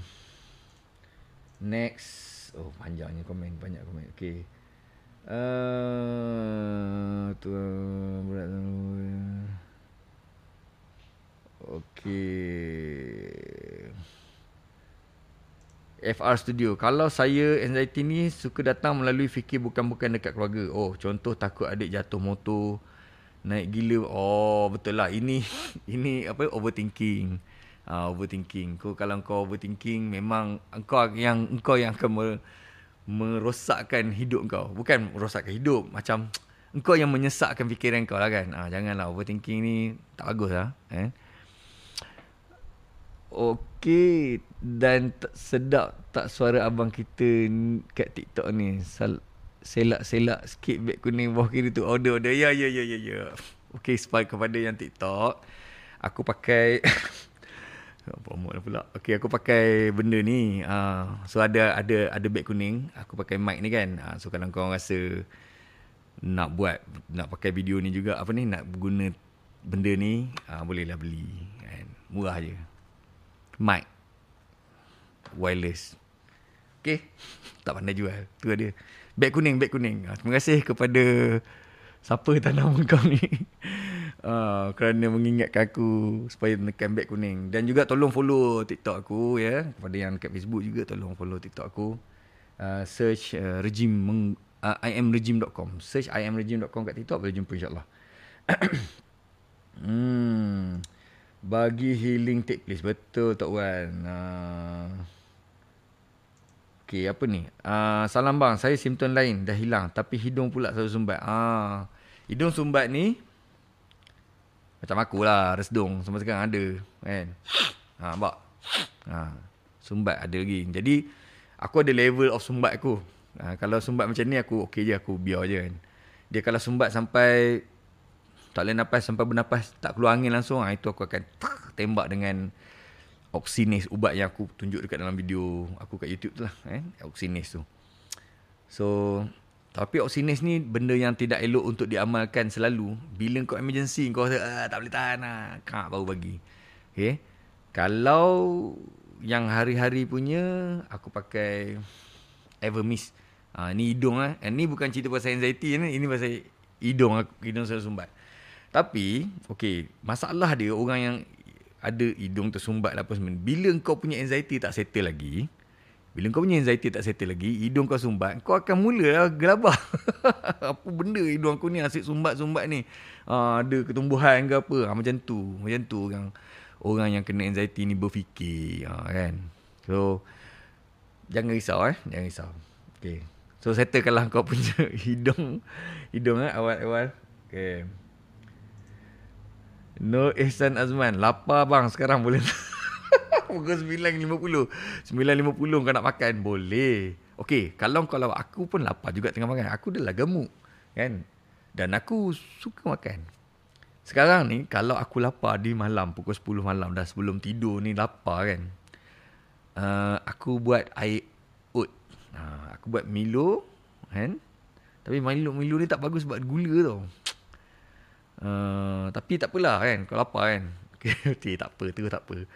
next. Oh, panjangnya komen. Banyak komen. Okay. Uh, tu berat Okay. FR Studio. Kalau saya anxiety ni suka datang melalui fikir bukan-bukan dekat keluarga. Oh, contoh takut adik jatuh motor, naik gila. Oh, betul lah. Ini ini apa overthinking. Ah, uh, overthinking. Kau kalau kau overthinking memang engkau yang engkau yang akan mer- merosakkan hidup kau. Bukan merosakkan hidup, macam engkau yang menyesakkan fikiran kau lah kan. Ah, uh, janganlah overthinking ni tak bagus lah. Eh. Okey dan t- sedap tak suara abang kita kat TikTok ni. Sal- selak-selak sikit beg kuning bawah kiri tu. Order order. Ya ya ya ya ya. Okey spy kepada yang TikTok. Aku pakai promote lah pula. Okey aku pakai benda ni. Uh, so ada ada ada beg kuning. Aku pakai mic ni kan. Uh, so kalau kau rasa nak buat nak pakai video ni juga apa ni nak guna benda ni uh, bolehlah beli kan. Murah je mic wireless. Okay. Tak pandai jual. Tu dia. Beg kuning, beg kuning. Ah, terima kasih kepada siapa tanam kau ni. Uh, kerana mengingatkan aku supaya menekan beg kuning. Dan juga tolong follow TikTok aku ya. Kepada yang kat Facebook juga tolong follow TikTok aku. Uh, search uh, regime meng, uh, imregime.com. Search imregime.com kat TikTok boleh jumpa insyaAllah. hmm bagi healing take place. Betul tak Wan. Uh, Okay apa ni? Uh, salam bang. Saya simptom lain dah hilang. Tapi hidung pula selalu sumbat. Uh, hidung sumbat ni macam aku lah resdung. Sampai sekarang ada kan? Ha uh, nampak? Ha uh, sumbat ada lagi. Jadi aku ada level of sumbat aku. Uh, kalau sumbat macam ni aku okey je. Aku biar je kan? Dia kalau sumbat sampai tak boleh nafas sampai bernafas tak keluar angin langsung. Ha, itu aku akan tembak dengan oksinis ubat yang aku tunjuk dekat dalam video aku kat YouTube tu lah eh. Oksinis tu. So tapi oksinis ni benda yang tidak elok untuk diamalkan selalu. Bila kau emergency kau rasa ah, tak boleh tahan lah. Kak baru bagi. Okay? Kalau yang hari-hari punya aku pakai Evermist. Ha, ni hidung lah. Eh, ni bukan cerita pasal anxiety ni ini pasal hidung aku hidung selalu sumbat tapi, okey, masalah dia orang yang ada hidung tersumbat lah apa semua. Bila kau punya anxiety tak settle lagi, bila kau punya anxiety tak settle lagi, hidung kau sumbat, kau akan mula lah gelabah. apa benda hidung aku ni asyik sumbat-sumbat ni. Ha, ada ketumbuhan ke apa. Ha, macam tu. Macam tu orang orang yang kena anxiety ni berfikir. Ha, kan? So, jangan risau eh. Jangan risau. Okay. So, settlekanlah kau punya hidung. Hidung eh, awal-awal. Okay. No Ihsan Azman Lapar bang sekarang boleh Pukul 9.50 9.50 kau nak makan? Boleh. Okay Kalau kalau aku pun lapar juga tengah makan. Aku dah lah gemuk Kan? Dan aku suka makan. Sekarang ni Kalau aku lapar di malam Pukul 10 malam Dah sebelum tidur ni lapar kan? Uh, Aku buat air oat. Uh, Aku buat Milo Kan? Tapi Milo, Milo ni tak bagus sebab gula tau Uh, tapi tak apalah kan Kau lapar kan? Okay tak apa tu tak apa.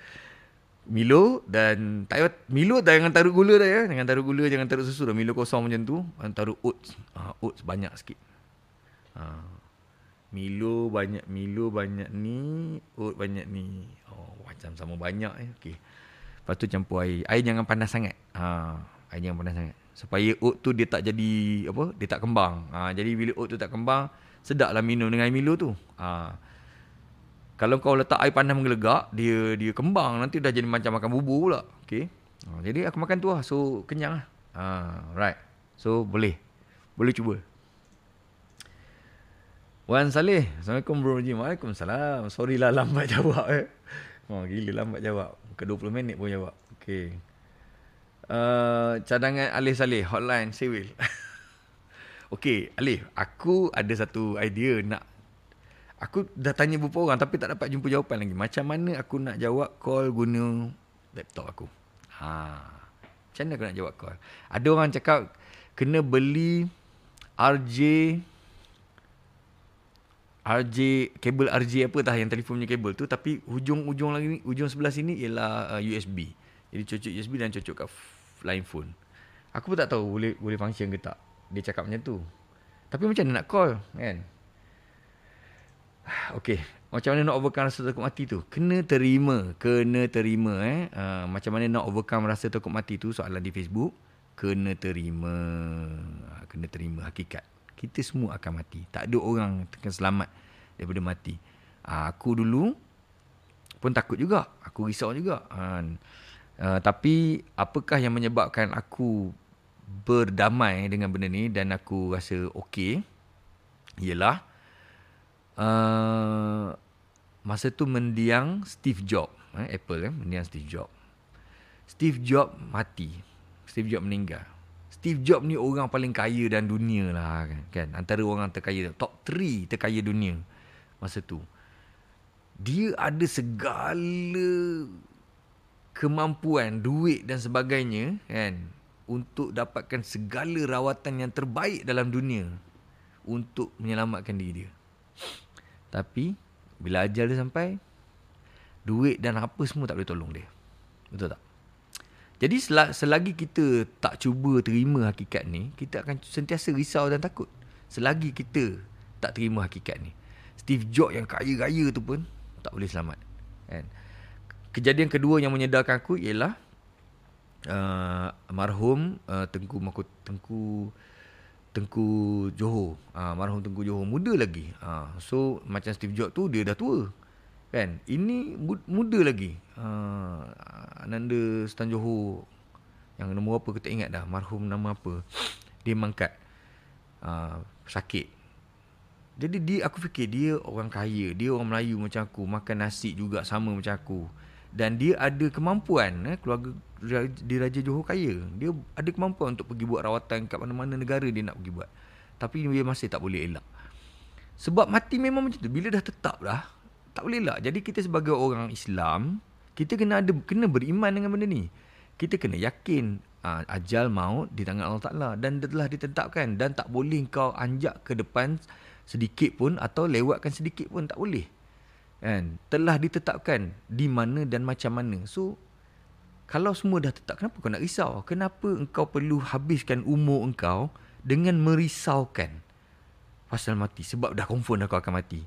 Milo dan tak Milo dah jangan taruh gula dah ya? Jangan taruh gula Jangan taruh susu dah. Milo kosong macam tu Dan taruh oats. Uh, Oats banyak sikit. Uh, Milo banyak Milo banyak ni Oats banyak ni. Oh macam sama banyak eh Okay Lepas tu campur air. Air jangan panas sangat. Uh, Air jangan panas sangat. Supaya oat tu dia tak jadi Apa Dia tak kembang. Uh, Jadi bila oat tu tak kembang sedaplah minum dengan air Milo tu. Ha. Kalau kau letak air panas menggelegak, dia dia kembang nanti dah jadi macam makan bubur pula. Okay. Ha. Jadi aku makan tu lah. So kenyang lah. Ha. Right. So boleh. Boleh cuba. Wan Saleh. Assalamualaikum bro. Waalaikumsalam. Sorry lah lambat jawab eh. Oh, gila lambat jawab. Ke 20 minit pun jawab. Okay. Uh, cadangan Alih Saleh. Hotline. Sewil. Okay, Alif, aku ada satu idea nak Aku dah tanya beberapa orang tapi tak dapat jumpa jawapan lagi. Macam mana aku nak jawab call guna laptop aku? Ha. Macam mana aku nak jawab call? Ada orang cakap kena beli RJ RJ kabel RJ apa tah yang telefon punya kabel tu tapi hujung-hujung lagi ni hujung sebelah sini ialah uh, USB. Jadi cocok USB dan cocok kat line phone. Aku pun tak tahu boleh boleh function ke tak. Dia cakap macam tu. Tapi macam mana nak call kan? Okay. Macam mana nak overcome rasa takut mati tu? Kena terima. Kena terima eh. Uh, macam mana nak overcome rasa takut mati tu soalan di Facebook. Kena terima. Ah, kena terima hakikat. Kita semua akan mati. Tak ada orang akan selamat daripada mati. Uh, aku dulu pun takut juga. Aku risau juga. Uh, uh, tapi apakah yang menyebabkan aku berdamai dengan benda ni dan aku rasa okey ialah uh, masa tu mendiang Steve Jobs eh, Apple eh, mendiang Steve Jobs. Steve Jobs mati. Steve Jobs meninggal. Steve Jobs ni orang paling kaya dalam dunia lah kan, kan? antara orang terkaya top 3 terkaya dunia masa tu. Dia ada segala kemampuan duit dan sebagainya kan untuk dapatkan segala rawatan yang terbaik dalam dunia untuk menyelamatkan diri dia tapi bila ajal dia sampai, duit dan apa semua tak boleh tolong dia. Betul tak? Jadi selagi kita tak cuba terima hakikat ni, kita akan sentiasa risau dan takut. Selagi kita tak terima hakikat ni. Steve Jobs yang kaya-kaya tu pun tak boleh selamat. Kan? Kejadian kedua yang menyedarkan aku ialah uh, marhum uh, Tengku Makut Tengku Tengku Johor. Ha, marhum Tengku Johor muda lagi. Ha, so macam Steve Jobs tu dia dah tua. Kan? Ini muda lagi. Ha, Ananda Stan Johor yang nombor apa kita ingat dah marhum nama apa. Dia mangkat. Ha, sakit. Jadi dia aku fikir dia orang kaya, dia orang Melayu macam aku, makan nasi juga sama macam aku dan dia ada kemampuan eh, keluarga di Raja Johor kaya. Dia ada kemampuan untuk pergi buat rawatan kat mana-mana negara dia nak pergi buat. Tapi dia masih tak boleh elak. Sebab mati memang macam tu. Bila dah tetap dah tak boleh elak. Jadi kita sebagai orang Islam kita kena ada kena beriman dengan benda ni. Kita kena yakin uh, ajal maut di tangan Allah Taala. Dan telah ditetapkan. Dan tak boleh kau anjak ke depan sedikit pun atau lewatkan sedikit pun tak boleh. Kan? Telah ditetapkan di mana dan macam mana. So kalau semua dah tetap kenapa kau nak risau? Kenapa engkau perlu habiskan umur engkau dengan merisaukan? Pasal mati sebab dah confirm dah kau akan mati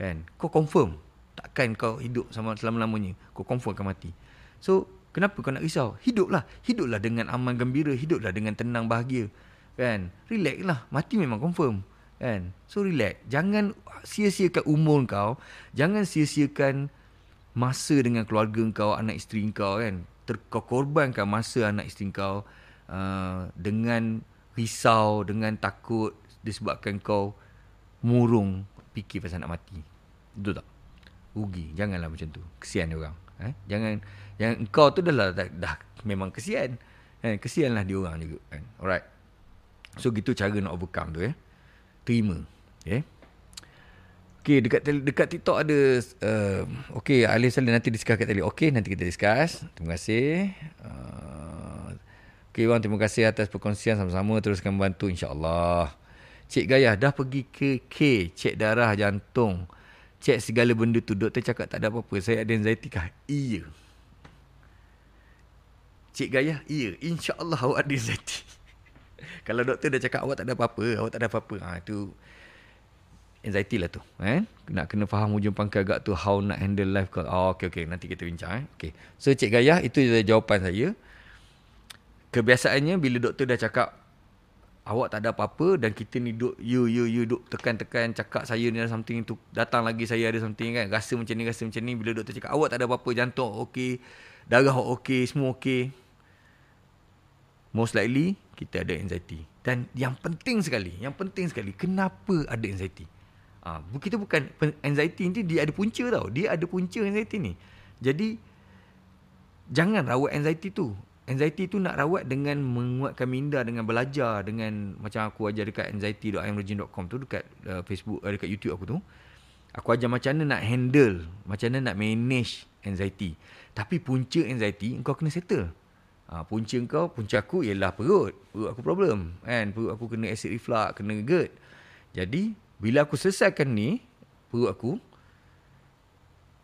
kan? Kau confirm. Takkan kau hidup sama selama-lamanya kau confirm akan mati. So kenapa kau nak risau? Hiduplah. Hiduplah dengan aman gembira hiduplah dengan tenang bahagia kan? Relax lah. Mati memang confirm kan? So relax. Jangan sia-siakan umur kau jangan sia-siakan masa dengan keluarga kau anak isteri kau kan Ter, kau korbankan masa anak isteri kau uh, dengan risau dengan takut disebabkan kau murung fikir pasal nak mati. Betul tak? Rugi. Janganlah macam tu. Kesian dia orang. Eh jangan yang kau tu dah, dah dah, dah memang kesian. Kan kesianlah dia orang juga kan. Alright. So gitu cara nak overcome tu eh terima. Okay. Okay, dekat dekat TikTok ada uh, okay, Alif Salim nanti discuss kat tadi. Okay, nanti kita discuss. Terima kasih. Uh, okay, bang, terima kasih atas perkongsian sama-sama. Teruskan membantu insya-Allah. Cik Gayah dah pergi ke K, cek darah jantung. Cek segala benda tu. Doktor cakap tak ada apa-apa. Saya ada anxiety kah? Iya. Cik Gayah, iya. InsyaAllah awak ada anxiety. Kalau doktor dah cakap awak tak ada apa-apa, awak tak ada apa-apa. Ha itu anxiety lah tu, eh. Nak kena faham hujung pangkal agak tu how nak handle life call. Oh, okey okey, nanti kita bincang eh. Okey. So Cik Gayah itu jawapan saya. Kebiasaannya bila doktor dah cakap awak tak ada apa-apa dan kita ni duk you you you duk tekan-tekan cakap saya ni ada something tu datang lagi saya ada something kan rasa macam ni rasa macam ni bila doktor cakap awak tak ada apa-apa jantung okey darah okey semua okey most likely kita ada anxiety. Dan yang penting sekali, yang penting sekali, kenapa ada anxiety? Ah, ha, kita bukan anxiety ni dia ada punca tau. Dia ada punca anxiety ni. Jadi jangan rawat anxiety tu. Anxiety tu nak rawat dengan menguatkan minda dengan belajar dengan macam aku ajar dekat anxiety.imrejin.com tu dekat uh, Facebook uh, dekat YouTube aku tu. Aku ajar macam mana nak handle, macam mana nak manage anxiety. Tapi punca anxiety kau kena settle. Ha, punca kau, punca aku ialah perut. Perut aku problem. Kan? Perut aku kena acid reflux, kena GERD. Jadi, bila aku selesaikan ni, perut aku,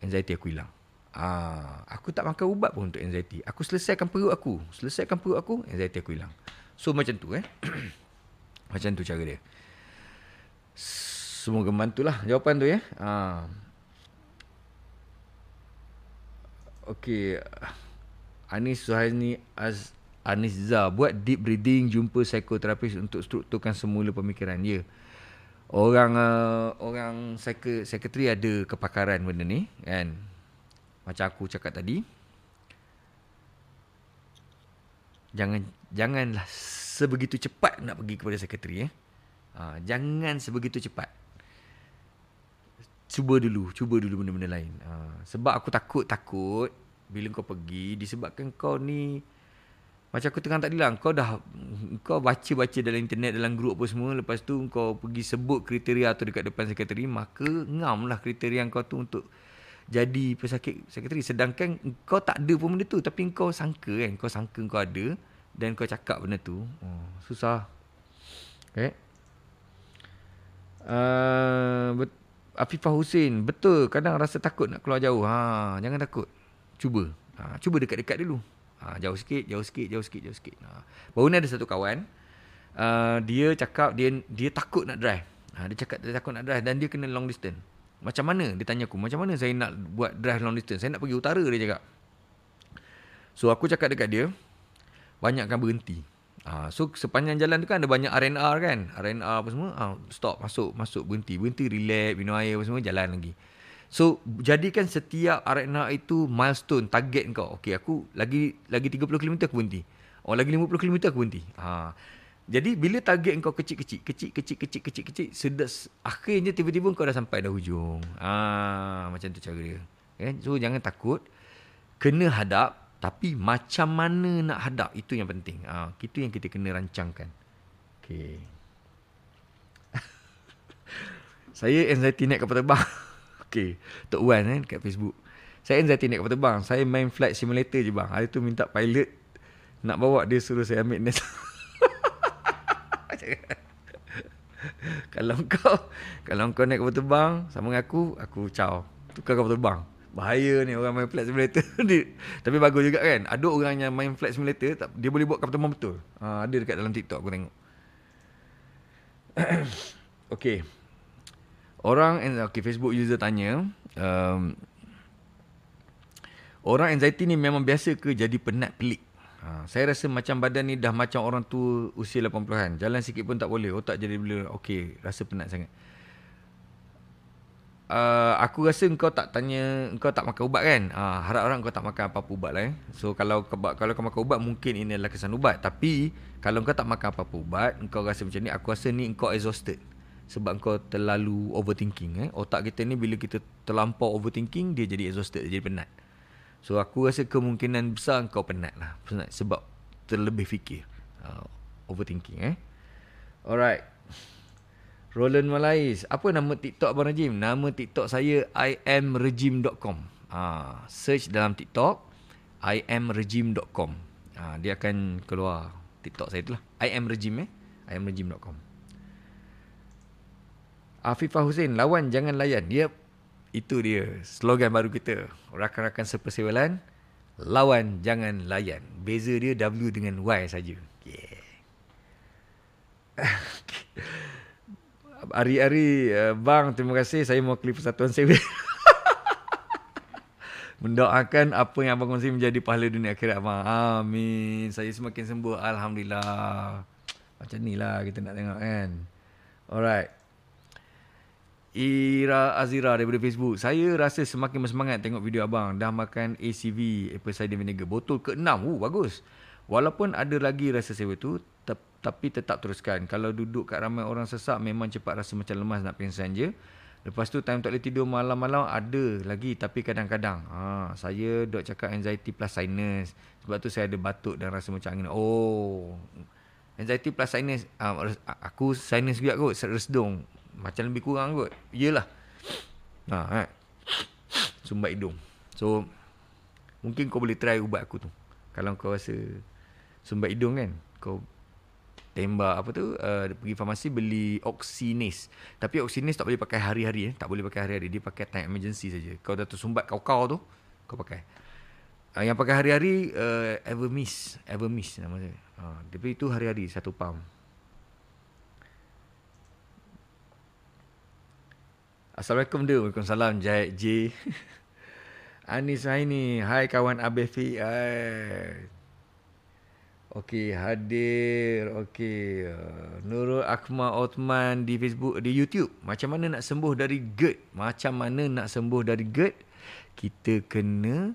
anxiety aku hilang. Ah, aku tak makan ubat pun untuk anxiety. Aku selesaikan perut aku. Selesaikan perut aku, anxiety aku hilang. So macam tu eh. macam tu cara dia. Semoga membantulah jawapan tu ya. Ah. Okey. Anis Suhaini Az Anis Zah buat deep breathing jumpa psikoterapis untuk strukturkan semula pemikiran. Ya. Orang uh, orang sekretari ada kepakaran benda ni kan. Macam aku cakap tadi. Jangan janganlah sebegitu cepat nak pergi kepada sekretari eh. Ha, jangan sebegitu cepat. Cuba dulu, cuba dulu benda-benda lain. Ha, sebab aku takut-takut bila kau pergi disebabkan kau ni macam aku tengah tak bilang kau dah kau baca-baca dalam internet dalam grup apa semua lepas tu kau pergi sebut kriteria tu dekat depan sekretari maka ngam lah kriteria kau tu untuk jadi pesakit sekretari. Sedangkan kau tak ada pun benda tu tapi kau sangka kan kau sangka kau ada dan kau cakap benda tu. Oh, susah. Okay uh, bet- Afifah Hussein betul. Kadang rasa takut nak keluar jauh. Ha jangan takut. Cuba. Ha, cuba dekat-dekat dulu ha, jauh sikit jauh sikit jauh sikit jauh sikit ha. baru ni ada satu kawan uh, dia cakap dia dia takut nak drive ha, dia cakap dia takut nak drive dan dia kena long distance macam mana dia tanya aku macam mana saya nak buat drive long distance saya nak pergi utara dia cakap so aku cakap dekat dia banyakkan berhenti Ha, so sepanjang jalan tu kan ada banyak R&R kan. R&R apa semua. Ha, stop, masuk, masuk, berhenti. Berhenti, relax, minum air apa semua, jalan lagi. So jadikan setiap R&R itu milestone, target kau. Okay, aku lagi lagi 30 km aku berhenti. Oh, lagi 50 km aku berhenti. Ha. Jadi bila target kau kecil-kecil, kecil-kecil, kecil-kecil, kecil, sedas, akhirnya tiba-tiba kau dah sampai dah hujung. Ha, macam tu cara dia. Okay? So jangan takut. Kena hadap, tapi macam mana nak hadap itu yang penting. Ha, itu yang kita kena rancangkan. Okey. saya anxiety naik kapal terbang. Okey, Tok Wan kan kat Facebook. Saya anxiety naik kapal terbang. Saya main flight simulator je bang. Hari tu minta pilot nak bawa dia suruh saya ambil nest. kalau kau kalau kau naik kapal terbang sama dengan aku, aku caw. Tukar kapal terbang. Bahaya ni orang main flight simulator ni. Tapi bagus juga kan. Ada orang yang main flight simulator tak, dia boleh buat kapal terbang betul. Ha, ada dekat dalam TikTok aku tengok. okay. Orang okay, Facebook user tanya, um, orang anxiety ni memang biasa ke jadi penat pelik? Ha, saya rasa macam badan ni dah macam orang tu usia 80-an. Jalan sikit pun tak boleh. Otak jadi bila okey, rasa penat sangat uh, aku rasa kau tak tanya kau tak makan ubat kan uh, harap-harap kau tak makan apa-apa ubat lah eh. so kalau kalau kau makan ubat mungkin ini adalah kesan ubat tapi kalau kau tak makan apa-apa ubat kau rasa macam ni aku rasa ni kau exhausted sebab kau terlalu overthinking eh. otak kita ni bila kita terlampau overthinking dia jadi exhausted dia jadi penat so aku rasa kemungkinan besar kau penat lah penat sebab terlebih fikir uh, overthinking eh alright Roland Malais. Apa nama TikTok Abang Rajim? Nama TikTok saya iamregime.com. Ha, search dalam TikTok iamregime.com. Ha, dia akan keluar TikTok saya itulah. iamregime eh. iamregime.com. Afifah Hussein, lawan jangan layan. Yep. Itu dia slogan baru kita. Rakan-rakan sepersiwalan, lawan jangan layan. Beza dia W dengan Y saja. Yeah. Hari-hari uh, Bang terima kasih Saya klip Persatuan Sewa Mendoakan apa yang Abang kongsi Menjadi pahala dunia akhirat Abang Amin Saya semakin sembuh Alhamdulillah Macam ni lah kita nak tengok kan Alright Ira Azira daripada Facebook Saya rasa semakin bersemangat tengok video abang Dah makan ACV Apple cider vinegar Botol ke-6 uh, Bagus Walaupun ada lagi rasa sewa tu tapi tetap teruskan. Kalau duduk kat ramai orang sesak memang cepat rasa macam lemas nak pingsan je. Lepas tu time tak boleh tidur malam-malam ada lagi tapi kadang-kadang ha, saya dok cakap anxiety plus sinus. Sebab tu saya ada batuk dan rasa macam angin. Oh. Anxiety plus sinus ha, aku sinus juga kot resdung. Macam lebih kurang kot. Iyalah. Ha, ha. Sumbat hidung. So mungkin kau boleh try ubat aku tu. Kalau kau rasa sumbat hidung kan. Kau tembak apa tu uh, pergi farmasi beli Oxynis. Tapi Oxynis tak boleh pakai hari-hari eh. Tak boleh pakai hari-hari. Dia pakai time emergency saja. Kau dah tersumbat kau-kau tu, kau pakai. Uh, yang pakai hari-hari uh, Evermiss, Evermiss nama dia. Uh, tapi itu hari-hari satu pam. Assalamualaikum dia. Waalaikumsalam Jahit J. Anis Haini. Hai kawan. Hai. Okey, hadir. Okey. Uh, Nurul Akmal Othman di Facebook, di YouTube. Macam mana nak sembuh dari GERD? Macam mana nak sembuh dari GERD? Kita kena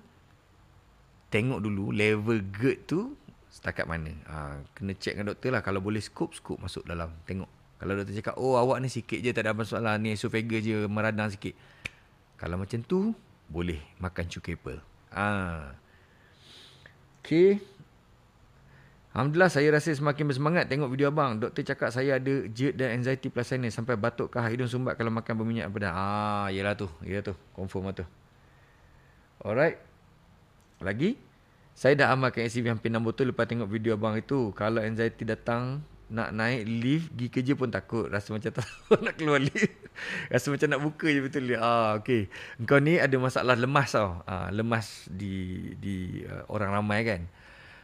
tengok dulu level GERD tu setakat mana. Ha, kena check dengan doktor lah. Kalau boleh scoop, scoop masuk dalam. Tengok. Kalau doktor cakap, oh awak ni sikit je tak ada masalah. Ni esophagus je meradang sikit. Kalau macam tu, boleh makan cukai pearl. Ha. Okay. Alhamdulillah saya rasa semakin bersemangat tengok video abang. Doktor cakap saya ada GERD dan anxiety plus sinus sampai batuk kah hidung sumbat kalau makan berminyak pedas. Ah, yalah tu. Yalah tu. Confirm lah tu. Alright. Lagi. Saya dah amalkan ACV hampir 6 botol lepas tengok video abang itu. Kalau anxiety datang nak naik lift pergi kerja pun takut. Rasa macam tak nak keluar lift. Rasa macam nak buka je betul. Ah, okay. Engkau ni ada masalah lemas tau. Ah, lemas di di uh, orang ramai kan.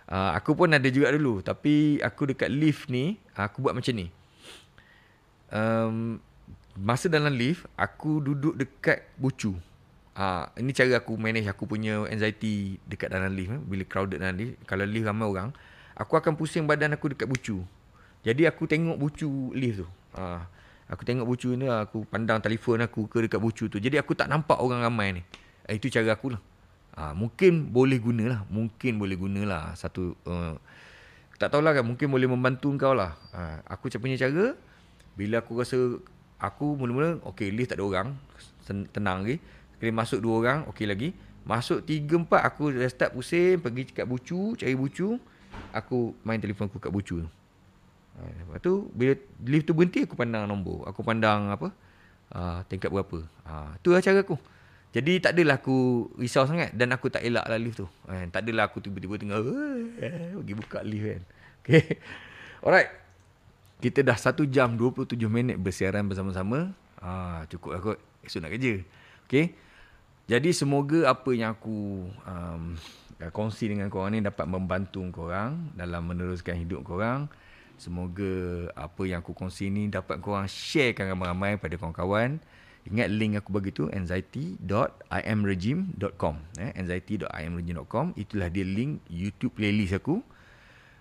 Uh, aku pun ada juga dulu Tapi aku dekat lift ni Aku buat macam ni um, Masa dalam lift Aku duduk dekat bucu uh, Ini cara aku manage Aku punya anxiety Dekat dalam lift eh, Bila crowded dalam lift Kalau lift ramai orang Aku akan pusing badan aku dekat bucu Jadi aku tengok bucu lift tu uh, Aku tengok bucu ni Aku pandang telefon aku ke dekat bucu tu Jadi aku tak nampak orang ramai ni uh, Itu cara aku lah Ha, mungkin boleh gunalah. Mungkin boleh gunalah. Satu, uh, tak tahulah kan. Mungkin boleh membantu kau lah. Ha, aku punya cara, bila aku rasa, aku mula-mula, okay, lift tak ada orang. Tenang lagi. Sekali masuk dua orang, okay lagi. Masuk tiga, empat, aku dah start pusing. Pergi kat bucu, cari bucu. Aku main telefon aku kat bucu tu. Ha, lepas tu, bila lift tu berhenti, aku pandang nombor. Aku pandang apa, uh, tingkat berapa. Ha, tu lah cara aku. Jadi tak adalah aku risau sangat dan aku tak elak lah lift tu. Eh, tak adalah aku tiba-tiba tengah eh, pergi buka lift kan. Okay. Alright. Kita dah 1 jam 27 minit bersiaran bersama-sama. Ah, cukup lah kot. Esok nak kerja. Okay. Jadi semoga apa yang aku um, kongsi dengan korang ni dapat membantu korang dalam meneruskan hidup korang. Semoga apa yang aku kongsi ni dapat korang sharekan ramai-ramai pada kawan-kawan. Ingat link aku bagi tu anxiety.imregime.com eh anxiety.imregime.com itulah dia link YouTube playlist aku.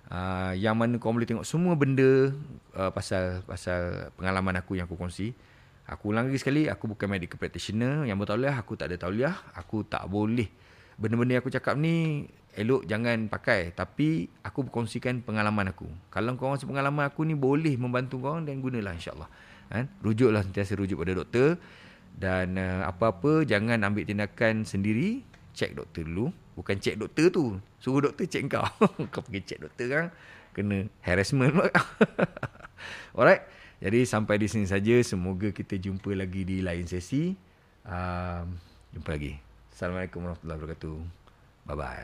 Uh, yang mana kau boleh tengok semua benda uh, pasal pasal pengalaman aku yang aku kongsi. Aku ulang lagi sekali, aku bukan medical practitioner yang bertauliah, aku tak ada tauliah, aku tak boleh benda-benda yang aku cakap ni elok jangan pakai tapi aku berkongsikan pengalaman aku. Kalau kau rasa pengalaman aku ni boleh membantu kau dan gunalah insya-Allah. Kan? Rujuklah sentiasa rujuk pada doktor. Dan uh, apa-apa jangan ambil tindakan sendiri. Cek doktor dulu. Bukan cek doktor tu. Suruh doktor cek kau. Kau pergi cek doktor kan? Kena harassment alright. Jadi sampai di sini saja. Semoga kita jumpa lagi di lain sesi. Um, jumpa lagi. Assalamualaikum warahmatullahi wabarakatuh 拜拜。